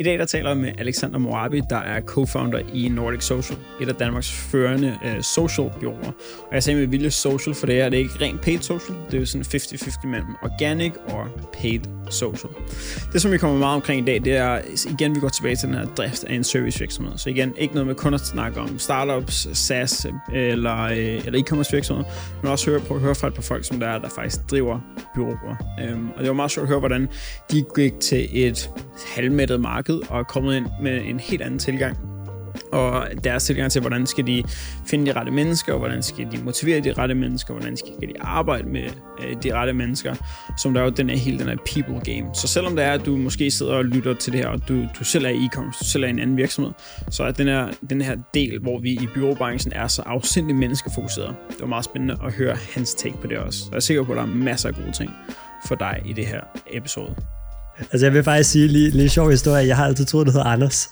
I dag der taler jeg med Alexander Morabi, der er co-founder i Nordic Social, et af Danmarks førende uh, social bureauer. Og jeg sagde med vilje social, for det er det ikke rent paid social, det er jo sådan 50-50 mellem organic og paid social. Det, som vi kommer meget omkring i dag, det er igen, vi går tilbage til den her drift af en servicevirksomhed. Så igen, ikke noget med kun at snakke om startups, SaaS øh, eller, øh, eller e-commerce virksomheder, men også høre, prøve at høre fra et par folk, som der er, der faktisk driver bureauer. Øhm, og det var meget sjovt at høre, hvordan de gik til et halvmættet marked og er kommet ind med en helt anden tilgang og deres tilgang til, hvordan skal de finde de rette mennesker, og hvordan skal de motivere de rette mennesker, hvordan skal de arbejde med øh, de rette mennesker, som der er jo den her hele den her people game. Så selvom det er, at du måske sidder og lytter til det her, og du, du selv er i e-commerce, du selv er i en anden virksomhed, så er den her, den her del, hvor vi i byråbranchen er så afsindelig menneskefokuseret. Det var meget spændende at høre hans take på det også. Og jeg er sikker på, at der er masser af gode ting for dig i det her episode. Altså jeg vil faktisk sige lige, lige sjov historie. Jeg har altid troet, det hedder Anders.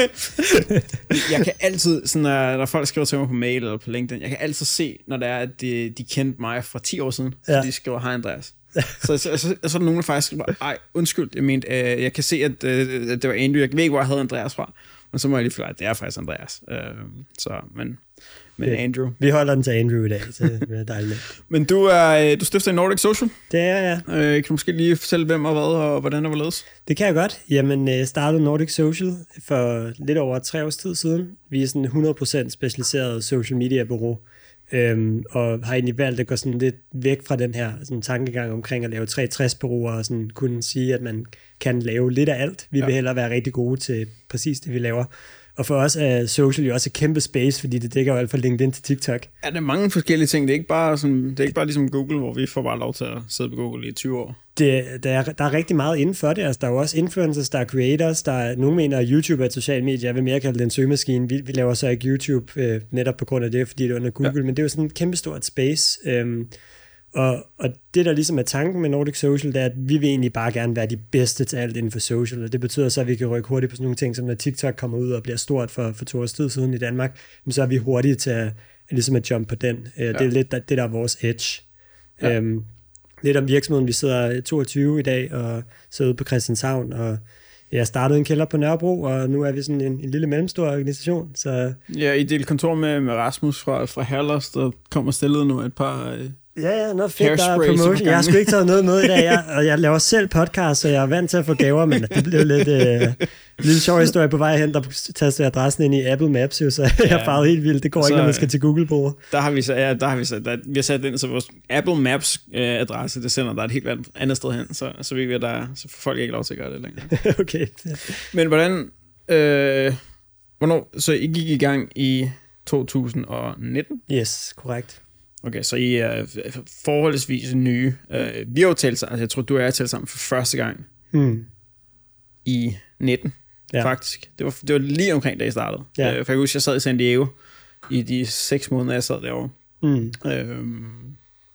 jeg kan altid, sådan, når, når folk skriver til mig på mail eller på LinkedIn, jeg kan altid se, når det er, at de, de kendte mig for 10 år siden, ja. de skriver, hej Andreas. så, så, så, så, så er der nogen, der faktisk skriver, ej, undskyld, jeg mente, øh, jeg kan se, at, øh, at det var Andrew, jeg ved ikke, hvor jeg havde Andreas fra. Men så må jeg lige føle, at det er faktisk Andreas. Øh, så, men, men det, Andrew. Vi holder den til Andrew i dag, så det er dejligt. men du, er, øh, du stifter i Nordic Social. Det er jeg, ja. Øh, kan du måske lige fortælle, hvem og hvad, og hvordan det var ledes? Det kan jeg godt. Jamen, jeg øh, startede Nordic Social for lidt over tre års tid siden. Vi er sådan 100% specialiseret social media bureau. Øhm, og har egentlig valgt at gå sådan lidt væk fra den her sådan, tankegang omkring at lave 360 bureauer og sådan kunne sige, at man kan lave lidt af alt. Vi ja. vil hellere være rigtig gode til præcis det, vi laver. Og for os er social jo også et kæmpe space, fordi det dækker jo alt fra LinkedIn til TikTok. Ja, der er mange forskellige ting. Det er ikke bare, sådan, det er ikke bare ligesom Google, hvor vi får bare lov til at sidde på Google i 20 år. Det, der, er, der er rigtig meget inden for det. Altså, der er jo også influencers, der er creators, der er, nogen mener, at YouTube er et socialt medie. Jeg vil mere kalde det en søgemaskine. Vi, vi laver så ikke YouTube øh, netop på grund af det, fordi det er under Google. Ja. Men det er jo sådan et kæmpe stort space. Øhm, og, og det, der ligesom er tanken med Nordic Social, det er, at vi vil egentlig bare gerne være de bedste til alt inden for social, og det betyder så, at vi kan rykke hurtigt på sådan nogle ting, som når TikTok kommer ud og bliver stort for, for to års tid siden i Danmark, så er vi hurtige til at, ligesom at jump på den. Ja. Det er lidt det, der er vores edge. Ja. Øhm, lidt om virksomheden, vi sidder 22 i dag og sidder ude på Christianshavn, og jeg startede en kælder på Nørrebro, og nu er vi sådan en, en lille mellemstor organisation. Så... Ja, I delte kontor med, med Rasmus fra, fra Herlos, der kom og stillede nu et par øh, Ja, ja, noget fedt, der er promotion. Jeg har sgu ikke taget noget med i dag, jeg, og jeg laver selv podcast, så jeg er vant til at få gaver, men det blev lidt, øh, lidt sjov historie på vej hen, der tastede adressen ind i Apple Maps, jo, så jeg ja. farvet helt vildt. Det går så, ikke, når man skal til Google på. Der har vi så, ja, der har vi så, der, vi har sat ind, så vores Apple Maps øh, adresse, det sender der et helt andet sted hen, så, så vi ved, der, så får folk ikke lov til at gøre det længere. okay. Men hvordan, øh, hvornår, så I gik i gang i 2019? Yes, korrekt. Okay, så I er forholdsvis nye. Uh, vi har jo talt sammen, altså jeg tror, du og jeg har talt sammen for første gang mm. i 19, ja. faktisk. Det var, det var lige omkring, da jeg startede. Ja. Uh, for jeg kan huske, jeg sad i San Diego i de seks måneder, jeg sad derovre. Mm. Uh,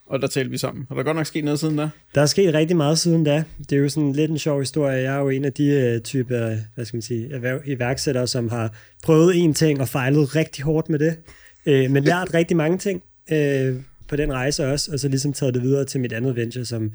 og der talte vi sammen. Har der godt nok sket noget siden da? Der er sket rigtig meget siden da. Det er jo sådan lidt en sjov historie. Jeg er jo en af de uh, typer, hvad skal man sige, erhverv, iværksættere, som har prøvet en ting og fejlet rigtig hårdt med det. Uh, men lært rigtig mange ting øh, på den rejse også, og så ligesom taget det videre til mit andet venture, som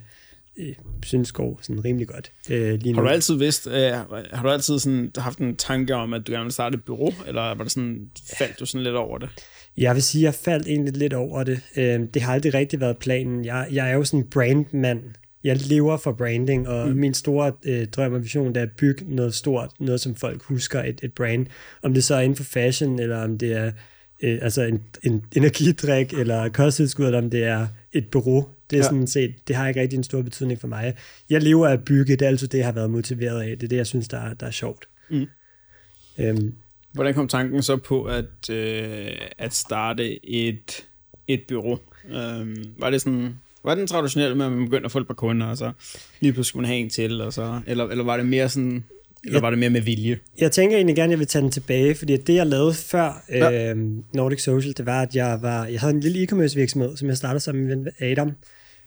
øh, synes går sådan rimelig godt øh, lige nu. Har du altid vidst, øh, har du altid sådan, haft en tanke om, at du gerne vil starte et bureau, eller var det sådan, faldt du sådan lidt over det? Jeg vil sige, at jeg faldt egentlig lidt over det. Øh, det har aldrig rigtig været planen. Jeg, jeg er jo sådan en brandmand. Jeg lever for branding, og mm. min store øh, drøm og vision det er at bygge noget stort, noget som folk husker, et, et brand. Om det så er inden for fashion, eller om det er øh, altså en, en energidrik eller kosttilskud, eller om det er et bureau. Det er ja. sådan set, det har ikke rigtig en stor betydning for mig. Jeg lever af at bygge, det er altid det, jeg har været motiveret af. Det er det, jeg synes, der er, der er sjovt. Mm. Øhm. Hvordan kom tanken så på at, øh, at starte et, et bureau? Øhm, var det sådan, var det den traditionelle med, at man begyndte at få et par kunder, og så lige pludselig skulle man have en til, og så, eller, eller var det mere sådan, eller var det mere med vilje? Jeg tænker egentlig gerne, at jeg vil tage den tilbage, fordi det, jeg lavede før ja. øh, Nordic Social, det var, at jeg, var, jeg havde en lille e-commerce virksomhed, som jeg startede sammen med Adam.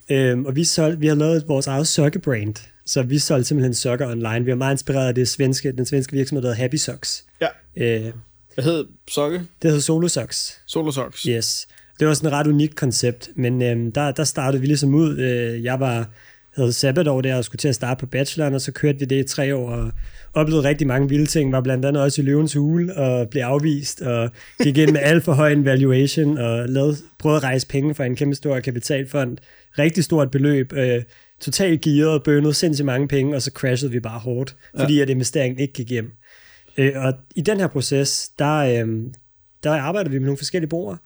Øh, og vi, solgte, vi har lavet vores eget sokkebrand, så vi solgte simpelthen sokker online. Vi var meget inspireret af det svenske, den svenske virksomhed, der hedder Happy Socks. Ja. Øh, Hvad hed sokke? Det hed Solo Socks. Solo Socks. Yes. Det var sådan et ret unikt koncept, men øh, der, der startede vi ligesom ud. Øh, jeg var havde sabbatår der og skulle til at starte på bacheloren, og så kørte vi det i tre år og oplevede rigtig mange vilde ting, var blandt andet også i løvens hule og blev afvist og gik ind med alt for høj en valuation og lavede, prøvede at rejse penge fra en kæmpe stor kapitalfond. Rigtig stort beløb, øh, totalt gearet, bønede sindssygt mange penge, og så crashede vi bare hårdt, fordi ja. at investeringen ikke gik hjem. Øh, og i den her proces, der, øh, der arbejdede vi med nogle forskellige brugere,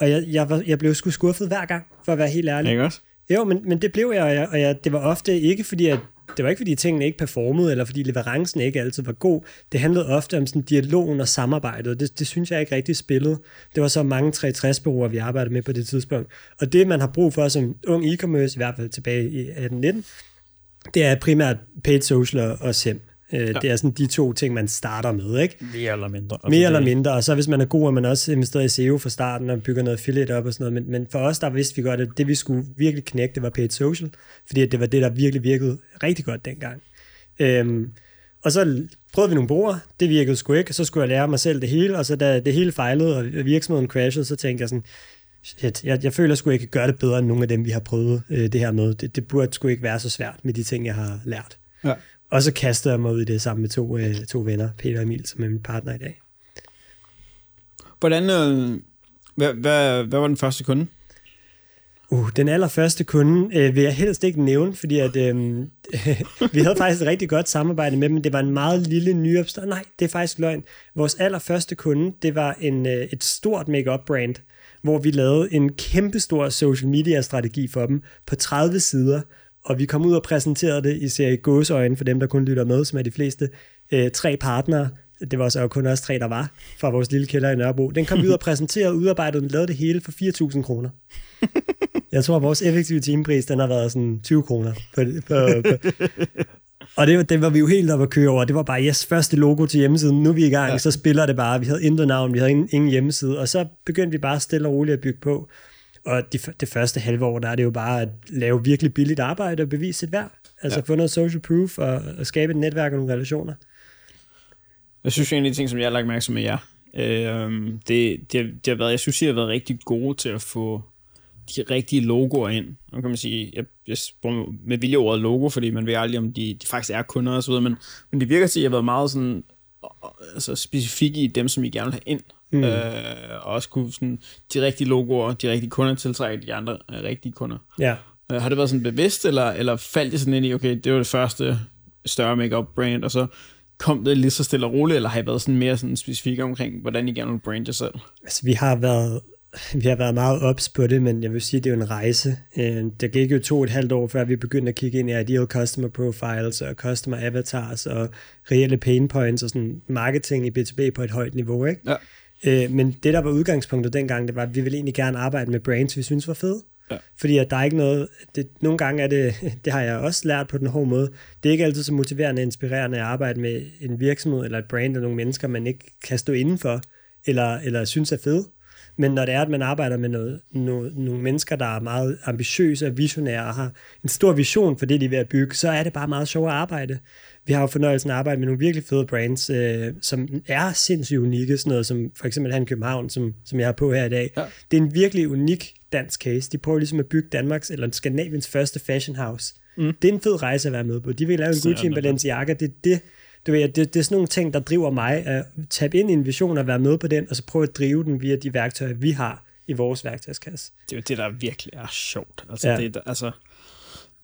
og jeg, jeg, var, jeg blev sgu skuffet hver gang, for at være helt ærlig. Ikke også? Jo, men, men det blev jeg, og, jeg, og jeg, det var ofte ikke fordi, at det var ikke fordi tingene ikke performede, eller fordi leverancen ikke altid var god. Det handlede ofte om sådan dialogen og samarbejdet, og det, det synes jeg ikke rigtig spillede. Det var så mange 360-bureauer, vi arbejdede med på det tidspunkt. Og det, man har brug for som ung e-commerce, i hvert fald tilbage i 18-19, det er primært paid social og SEM. Øh, ja. Det er sådan de to ting, man starter med, ikke? Mere eller mindre. Altså Mere eller mindre, og så hvis man er god, og man også investerer i SEO fra starten og bygger noget affiliate op og sådan noget. Men, men for os, der vidste vi godt, at det vi skulle virkelig knække, det var paid social, fordi det var det, der virkelig virkede rigtig godt dengang. Øhm, og så prøvede vi nogle brugere, det virkede sgu ikke, så skulle jeg lære mig selv det hele, og så da det hele fejlede, og virksomheden crashede, så tænkte jeg sådan, shit, jeg, jeg føler sgu ikke gøre det bedre end nogle af dem, vi har prøvet øh, det her med. Det, det burde sgu ikke være så svært med de ting, jeg har lært. Ja. Og så kastede jeg mig ud i det sammen med to, øh, to venner, Peter og Emil, som er min partner i dag. Hvordan, øh, hvad, hvad, hvad var den første kunde? Uh, den allerførste kunde øh, vil jeg helst ikke nævne, fordi at, øh, vi havde faktisk et rigtig godt samarbejde med dem. Det var en meget lille nyopstart. Nej, det er faktisk løgn. Vores allerførste kunde, det var en, øh, et stort makeup brand, hvor vi lavede en kæmpestor social media strategi for dem på 30 sider, og vi kom ud og præsenterede det i serie gåseøjne for dem, der kun lytter med, som er de fleste, øh, tre partnere. Det var så kun også tre, der var fra vores lille kælder i Nørrebro. Den kom vi ud og præsenterede, udarbejdede og lavede det hele for 4.000 kroner. Jeg tror, at vores effektive timepris, den har været sådan 20 kroner. På, på, på. Og det, det var vi jo helt oppe at køre over. Det var bare, yes, første logo til hjemmesiden. Nu er vi i gang, ja. så spiller det bare. Vi havde intet navn, vi havde ingen, ingen hjemmeside. Og så begyndte vi bare stille og roligt at bygge på. Og de, det første halve år, der er det jo bare at lave virkelig billigt arbejde og bevise sit værd. Altså ja. få noget social proof og, og skabe et netværk og nogle relationer. Jeg synes, en af de ting, som jeg har lagt mærke til med jer, øh, det, det, det har været, jeg synes, I har været rigtig gode til at få de rigtige logoer ind. Nu kan man sige, jeg, jeg bruger med vilje ordet logo, fordi man ved aldrig, om de, de faktisk er kunder og så videre, men, men det virker til, at jeg har været meget sådan, altså specifikke i dem, som I gerne vil have ind. Mm. Øh, og også kunne sådan, de rigtige logoer, de rigtige kunder tiltrække de andre øh, rigtige kunder. Ja. Øh, har det været sådan bevidst, eller, eller faldt det sådan ind i, okay, det var det første større makeup brand, og så kom det lige så stille og roligt, eller har I været sådan mere sådan specifik omkring, hvordan I gerne vil brande jer selv? Altså, vi har været vi har været meget ops på det, men jeg vil sige, at det er jo en rejse. Øh, der gik jo to og et halvt år, før vi begyndte at kigge ind i ideal customer profiles og customer avatars og reelle pain points og sådan marketing i B2B på et højt niveau. Ikke? Ja. Øh, men det, der var udgangspunktet dengang, det var, at vi ville egentlig gerne arbejde med brands, vi synes var fede. Ja. Fordi at der er ikke noget, det, nogle gange er det, det har jeg også lært på den hårde måde, det er ikke altid så motiverende og inspirerende at arbejde med en virksomhed eller et brand eller nogle mennesker, man ikke kan stå indenfor, eller, eller synes er fede. Men når det er, at man arbejder med noget, noget, nogle mennesker, der er meget ambitiøse og visionære og har en stor vision for det, de er ved at bygge, så er det bare meget sjovt at arbejde. Vi har jo fornøjelsen at arbejde med nogle virkelig fede brands, øh, som er sindssygt unikke, sådan noget som for eksempel Han København, som, som jeg har på her i dag. Ja. Det er en virkelig unik dansk case. De prøver ligesom at bygge Danmarks eller Skandinaviens første fashion house. Mm. Det er en fed rejse at være med på. De vil lave en Gucci, en Balenciaga. Det er det, du ved, det, det er sådan nogle ting, der driver mig at tabe ind i en vision og være med på den, og så prøve at drive den via de værktøjer, vi har i vores værktøjskasse. Det er jo det, der virkelig er sjovt. Altså, ja. det, altså,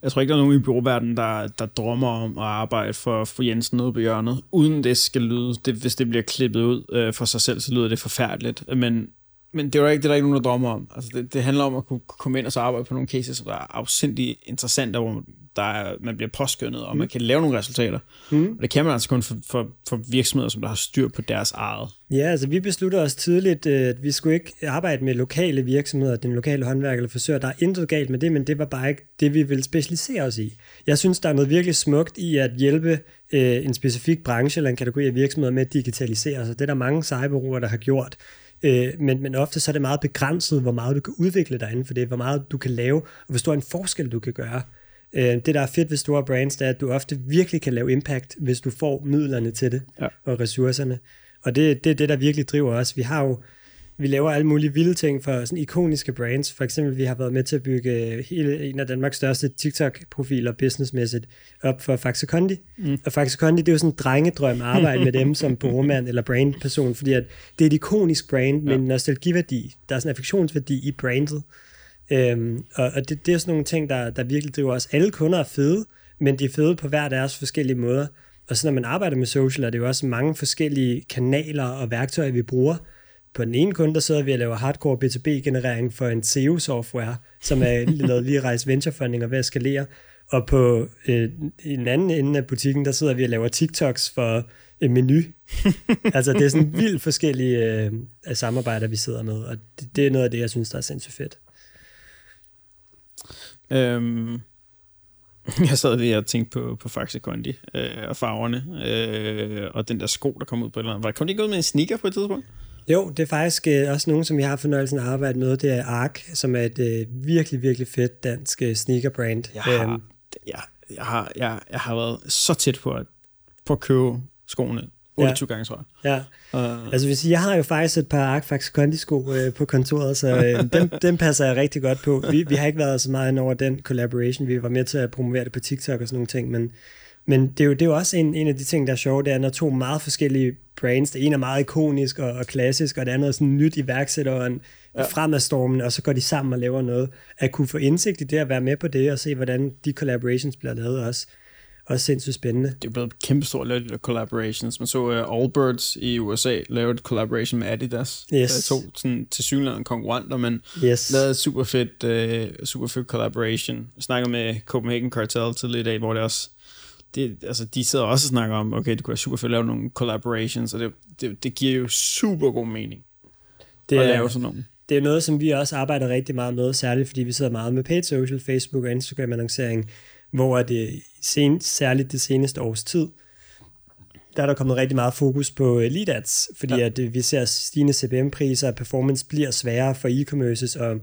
jeg tror ikke, der er nogen i byråverdenen, der, der drømmer om at arbejde for, for Jensen nede på hjørnet, uden det skal lyde, det, hvis det bliver klippet ud øh, for sig selv, så lyder det forfærdeligt. Men, men det er jo ikke det, der er ikke nogen, der drømmer om. Altså, det, det handler om at kunne komme ind og så arbejde på nogle cases, der er afsindig interessante, hvor der er, man bliver påskyndet, og mm. man kan lave nogle resultater. Mm. Og det kan man altså kun for, for, for virksomheder, som der har styr på deres eget. Ja, altså vi beslutter os tidligt, øh, at vi skulle ikke arbejde med lokale virksomheder, den lokale håndværk eller forsøger. Der er intet galt med det, men det var bare ikke det, vi ville specialisere os i. Jeg synes, der er noget virkelig smukt i at hjælpe øh, en specifik branche eller en kategori af virksomheder med at digitalisere sig. Det er der mange cyberbrugere, der har gjort. Øh, men, men ofte så er det meget begrænset, hvor meget du kan udvikle dig inden for det, hvor meget du kan lave, og du har en forskel, du kan gøre. Øh, det, der er fedt ved store brands, det er, at du ofte virkelig kan lave impact, hvis du får midlerne til det, ja. og ressourcerne. Og det, det er det, der virkelig driver os. Vi har jo vi laver alle mulige vilde ting for sådan ikoniske brands. For eksempel, vi har været med til at bygge hele, en af Danmarks største TikTok-profiler businessmæssigt op for Faxe Kondi. Mm. Og Faxe Kondi, det er jo sådan en drengedrøm at arbejde med dem som brugmand eller brandperson, fordi at det er et ikonisk brand med ja. nostalgiværdi. Der er sådan en affektionsværdi i brandet. Øhm, og og det, det er sådan nogle ting, der, der virkelig driver os. Alle kunder er fede, men de er fede på hver deres forskellige måder. Og så når man arbejder med social, er det jo også mange forskellige kanaler og værktøjer, vi bruger. På den ene kunde, der sidder vi og laver hardcore B2B-generering for en SEO-software, som er lavet lige rejse venturefunding og ved at skalere. Og på øh, i den anden ende af butikken, der sidder vi og laver TikToks for en menu. altså det er sådan vildt forskellige øh, samarbejder, vi sidder med, og det, det er noget af det, jeg synes, der er sindssygt fedt. Øhm, jeg sad lige og tænkte på, på Faxe Kondi øh, og farverne, øh, og den der sko, der kom ud på et eller andet. Var kom de ikke ud med en sneaker på et tidspunkt? Jo, det er faktisk øh, også nogen, som jeg har fornøjelsen af at arbejde med. Det er Ark, som er et øh, virkelig, virkelig fedt dansk øh, sneaker-brand. Jeg har, øhm, jeg, jeg, har, jeg, jeg har været så tæt på at, på at købe skoene 28 ja. gange, tror jeg. Ja. Uh, altså, hvis jeg har jo faktisk et par Arcfax Kondi-sko øh, på kontoret, så øh, dem, dem passer jeg rigtig godt på. Vi, vi har ikke været så meget over den collaboration. Vi var med til at promovere det på TikTok og sådan nogle ting, men, men det, er jo, det er jo også en, en af de ting, der er sjove, det er, når to meget forskellige brands, det ene er meget ikonisk og, og klassisk, og det andet er sådan nyt iværksætter og en ja. fremadstormen, og så går de sammen og laver noget. At kunne få indsigt i det, at være med på det, og se, hvordan de collaborations bliver lavet også også sindssygt spændende. Det er blevet kæmpe stort at lave collaborations. Man så uh, Allbirds i USA lave et collaboration med Adidas. Yes. Der to sådan, til synligheden konkurrenter, men yes. lavede et super fedt, uh, super fedt collaboration. Jeg snakkede med Copenhagen Cartel tidligere i dag, hvor det også det, altså, de sidder også og snakker om, okay, det kunne være super fedt at lave nogle collaborations, og det, det, det giver jo super god mening det at er, lave sådan nogle. Det er noget, som vi også arbejder rigtig meget med, særligt fordi vi sidder meget med paid social, Facebook og Instagram annoncering, hvor det sen, særligt det seneste års tid, der er der kommet rigtig meget fokus på øh, lead ads, fordi ja. at øh, vi ser stigende CPM-priser, og performance bliver sværere for e-commerces, og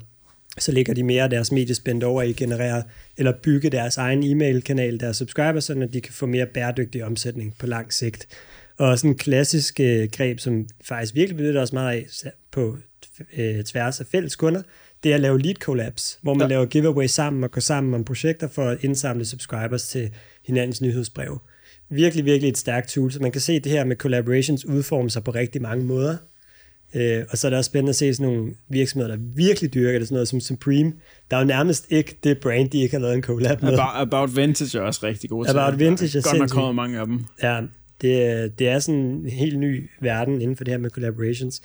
så lægger de mere af deres mediespænd over i at generere eller bygge deres egen e-mail-kanal, deres subscribers, så de kan få mere bæredygtig omsætning på lang sigt. Og sådan en klassisk øh, greb, som faktisk virkelig benytter os meget af på øh, tværs af fælles kunder, det er at lave lead collabs, hvor man ja. laver giveaway sammen og går sammen om projekter for at indsamle subscribers til hinandens nyhedsbrev. Virkelig, virkelig et stærkt tool, så man kan se det her med collaborations udforme sig på rigtig mange måder. Øh, og så er det også spændende at se sådan nogle virksomheder, der virkelig dyrker det, sådan noget som Supreme. Der er jo nærmest ikke det brand, de ikke har lavet en collab med. About, About Vintage er også rigtig god. About Vintage er Godt nok kommet mange af dem. Ja, det, det er sådan en helt ny verden inden for det her med collaborations.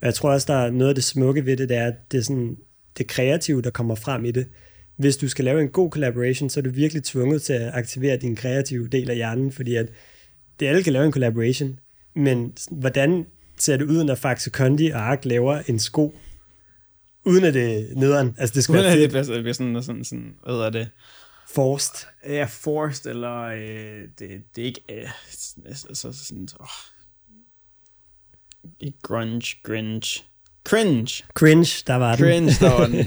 Og jeg tror også, der er noget af det smukke ved det, det er, at det er sådan det kreative, der kommer frem i det. Hvis du skal lave en god collaboration, så er du virkelig tvunget til at aktivere din kreative del af hjernen, fordi at det alle kan lave en collaboration, men hvordan ser det ud, når Faxe Kondi og Ark laver en sko, uden at det er nederen? Altså, det skulle være fedt. Det bliver sådan, sådan, sådan, hvad er det? Forced. Ja, forced, eller øh, det, det er ikke, øh, altså sådan, åh, ikke grunge, gringe, Cringe. Cringe, der var den. Cringe, der var den.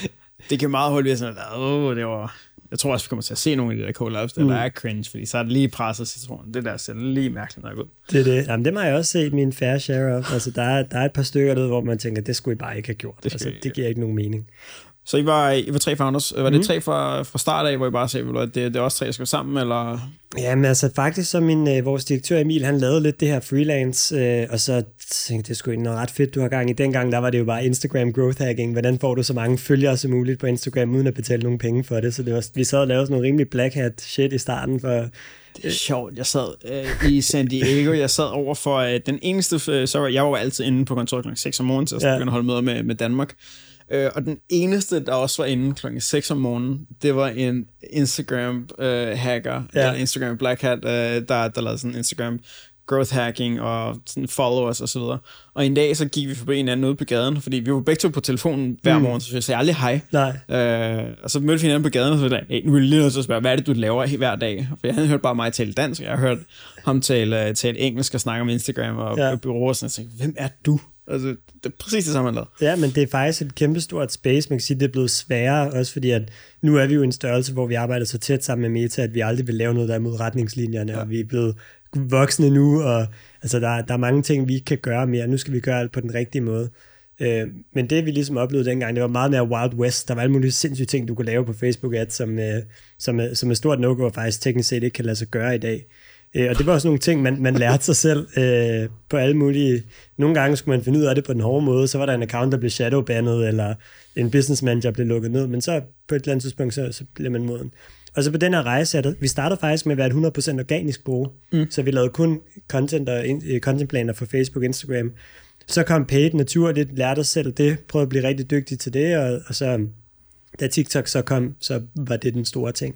det kan meget hurtigt være sådan, at åh, det var... Jeg tror også, vi kommer til at se nogle af de der collabs, der, mm. der er cringe, fordi så er det lige presset citronen. Det der ser lige mærkeligt nok ud. Det er det. Jamen, det har jeg også set min fair share of. Altså, der er, der er et par stykker der, hvor man tænker, det skulle I bare ikke have gjort. Det, altså, det giver ikke nogen mening. Så I var, I var tre founders. Var det mm. tre fra, fra start af, hvor I bare sagde, at det, det er også tre, der skal sammen, eller? Jamen altså faktisk, så min, øh, vores direktør Emil, han lavede lidt det her freelance, øh, og så tænkte det skulle noget ret fedt, du har gang i. Dengang, der var det jo bare Instagram growth hacking. Hvordan får du så mange følgere som muligt på Instagram, uden at betale nogen penge for det? Så det var, vi sad og lavede sådan noget rimelig black hat shit i starten for, det er sjovt. Jeg sad øh, i San Diego. Jeg sad over for øh, den eneste... Øh, så jeg var altid inde på kontoret kl. 6 om morgenen, så jeg ja. begyndte at holde møder med, med Danmark. Øh, og den eneste, der også var inde klokken 6 om morgenen, det var en Instagram-hacker, øh, ja. eller Instagram Black Hat, øh, der, der lavede sådan Instagram growth hacking og sådan followers og så videre. Og en dag så gik vi forbi en anden ude på gaden, fordi vi var begge to på telefonen hver mm. morgen, så jeg sagde aldrig hej. Nej. Øh, og så mødte vi hinanden på gaden, og så sagde hey, nu er jeg lige nødt til at spørge, hvad er det, du laver hver dag? For jeg havde hørt bare mig tale dansk, jeg har hørt ham tale, tale engelsk og snakke om Instagram og ja. bureauer, og sådan, jeg tænkte, hvem er du? Altså, det er præcis det samme, han Ja, men det er faktisk et kæmpestort space. Man kan sige, det er blevet sværere, også fordi at nu er vi jo i en størrelse, hvor vi arbejder så tæt sammen med Meta, at vi aldrig vil lave noget, der er mod retningslinjerne, ja. og vi er blevet voksne nu, og altså, der, der er mange ting, vi ikke kan gøre mere. Nu skal vi gøre alt på den rigtige måde. Øh, men det vi ligesom oplevede dengang, det var meget mere Wild West. Der var alle mulige sindssyge ting, du kunne lave på Facebook Ads, som, øh, som, øh, som er stort no-go og faktisk teknisk set ikke kan lade sig gøre i dag. Øh, og det var også nogle ting, man, man lærte sig selv øh, på alle mulige... Nogle gange skulle man finde ud af det på den hårde måde, så var der en account, der blev shadowbandet, eller en business manager blev lukket ned, men så på et eller andet tidspunkt, så, så blev man moden. Og så på den her rejse, der, vi startede faktisk med at være et 100% organisk bruger, mm. så vi lavede kun content og uh, contentplaner for Facebook og Instagram. Så kom paid naturligt, lærte os selv det, prøvede at blive rigtig dygtig til det, og, og så da TikTok så kom, så var det den store ting.